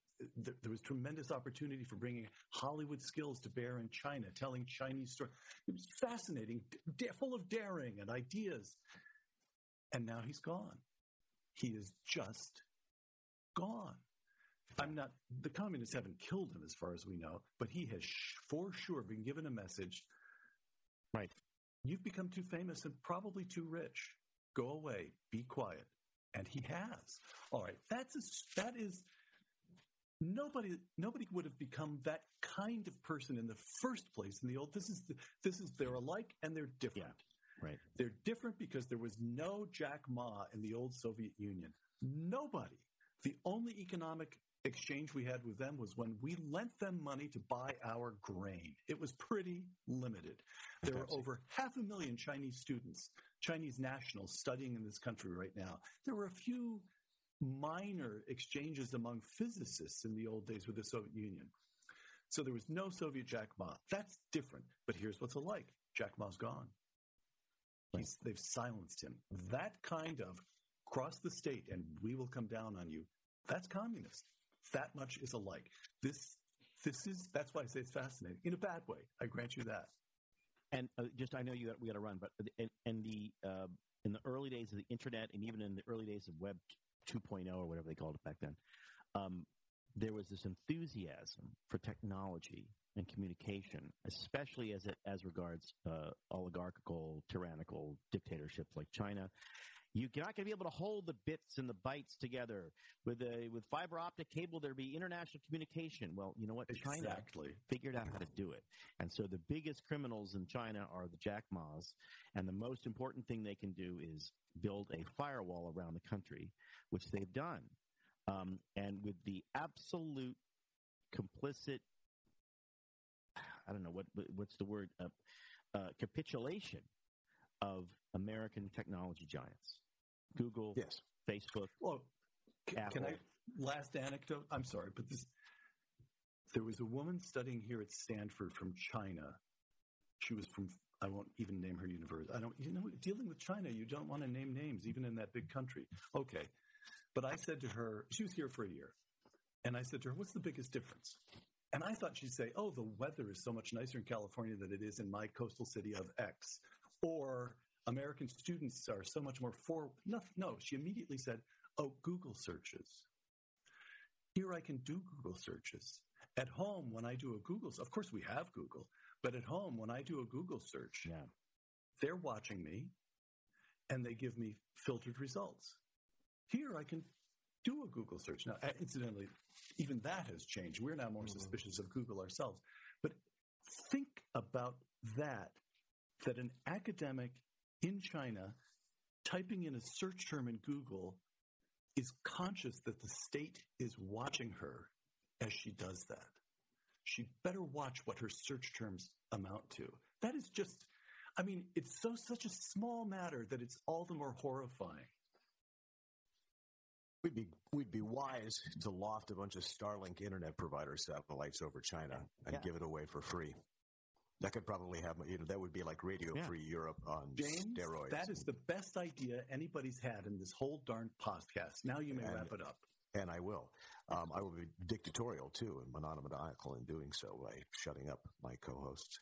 th- there was tremendous opportunity for bringing Hollywood skills to bear in China, telling Chinese stories. It was fascinating, d- full of daring and ideas. And now he's gone. He is just gone. I'm not, the communists haven't killed him as far as we know, but he has sh- for sure been given a message.
Right.
You've become too famous and probably too rich. Go away. Be quiet. And he has. All right. That's a, that is, nobody, nobody would have become that kind of person in the first place in the old, this is, the, this is, they're alike and they're different.
yeah, Right.
They're different because there was no Jack Ma in the old Soviet Union. Nobody. The only economic exchange we had with them was when we lent them money to buy our grain. It was pretty limited. There were over half a million Chinese students, Chinese nationals studying in this country right now. There were a few minor exchanges among physicists in the old days with the Soviet Union. So there was no Soviet Jack Ma. That's different. But here's what's alike Jack Ma's gone. He's, they've silenced him. That kind of cross the state and we will come down on you. That's communist. That much is alike. This, this is, that's why I say it's fascinating in a bad way. I grant you that.
And uh, just, I know you got, we got to run, but in, the uh, in the early days of the internet, and even in the early days of Web 2.0 or whatever they called it back then, um, there was this enthusiasm for technology and communication, especially as it, as regards uh, oligarchical, tyrannical dictatorships like China. You're not going to be able to hold the bits and the bytes together with a with fiber optic cable. There'd be international communication. Well, you know what? China
Exactly.
figured out how to do it, and so the biggest criminals in China are the Jack Ma's, and the most important thing they can do is build a firewall around the country, which they've done, um, and with the absolute complicit I don't know what what's the word uh, uh, capitulation of American technology giants, Google,
Yes.
Facebook.
Well, c- can I last anecdote? I'm sorry, but this there was a woman studying here at Stanford from China. She was from I won't even name her university. I don't you know dealing with China, you don't want to name names even in that big country. Okay. But I said to her, she was here for a year. And I said to her, "What's the biggest difference?" And I thought she'd say, "Oh, the weather is so much nicer in California than it is in my coastal city of X." Or American students are so much more for no, no. She immediately said, "Oh, Google searches." Here I can do Google searches. At home, when I do a Google, of course we have Google, but at home, when I do a Google search,
Yeah.
they're watching me and they give me filtered results. Here I can do a Google search. Now, incidentally, even that has changed. We're now more mm-hmm. suspicious of Google ourselves. But think about that, that an academic in China typing in a search term in Google is conscious that the state is watching her as she does that. She better watch what her search terms amount to. That is just, I mean, it's so such a small matter that it's all the more horrifying.
We'd be we'd be wise to loft a bunch of Starlink internet provider satellites over China and
Yeah.
give it away for free. That could probably have you know that would be like Radio
Yeah.
Free Europe on
James,
steroids.
that is the best idea anybody's had in this whole darn podcast. Now you may
And-
wrap it up.
and I will. Um, I will be dictatorial too and monomaniacal in doing so by shutting up my co-hosts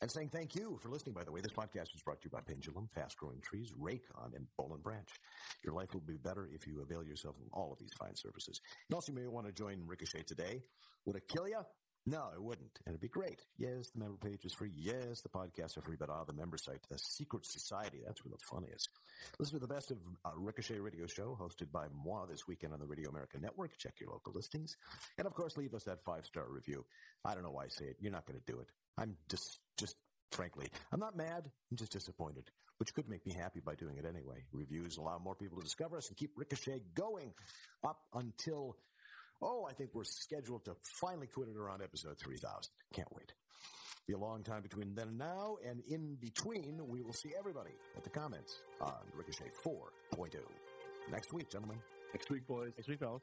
and saying thank you for listening. By the way, this podcast is brought to you by Pendulum, Fast Growing Trees, Raycon, and Boll and Branch. Your life will be better if you avail yourself of all of these fine services. And also, you may want to join Ricochet today. Would it kill you? No, it wouldn't. And it'd be great. Yes, the member page is free. Yes, the podcasts are free, but ah, the member site, the secret society, that's where the fun is. Listen to the best of uh, Ricochet Radio Show, hosted by moi this weekend on the Radio America Network. Check your local listings. And of course, leave us that five star review. I don't know why I say it. You're not going to do it. I'm just, just frankly, I'm not mad. I'm just disappointed, which could make me happy by doing it anyway. Reviews allow more people to discover us and keep Ricochet going up until, oh, I think we're scheduled to finally quit it around episode 3000. Can't wait. Be a long time between then and now, and in between, we will see everybody at the comments on Ricochet 4.0. Next week, gentlemen.
Next week, boys.
Next week, fellas.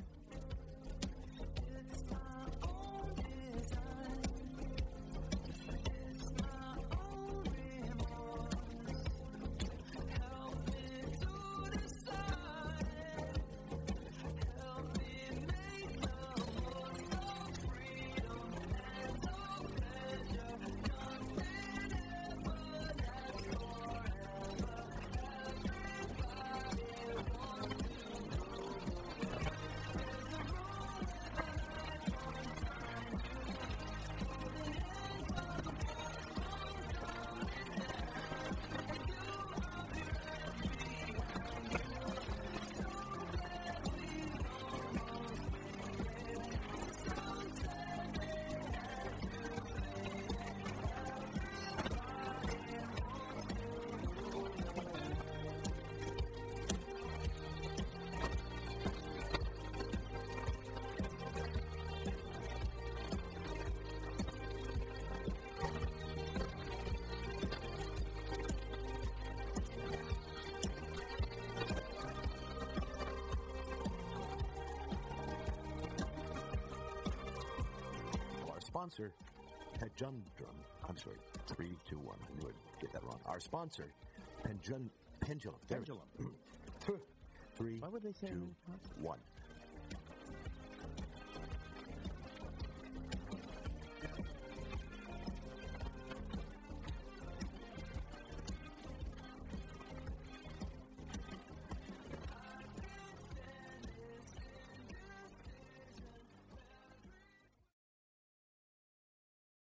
I'm sorry, three, two, one. I knew I'd get that wrong. Our sponsor, Pendulum. Pendulum. There.
Pendulum.
Three,
Why would they say
two, one.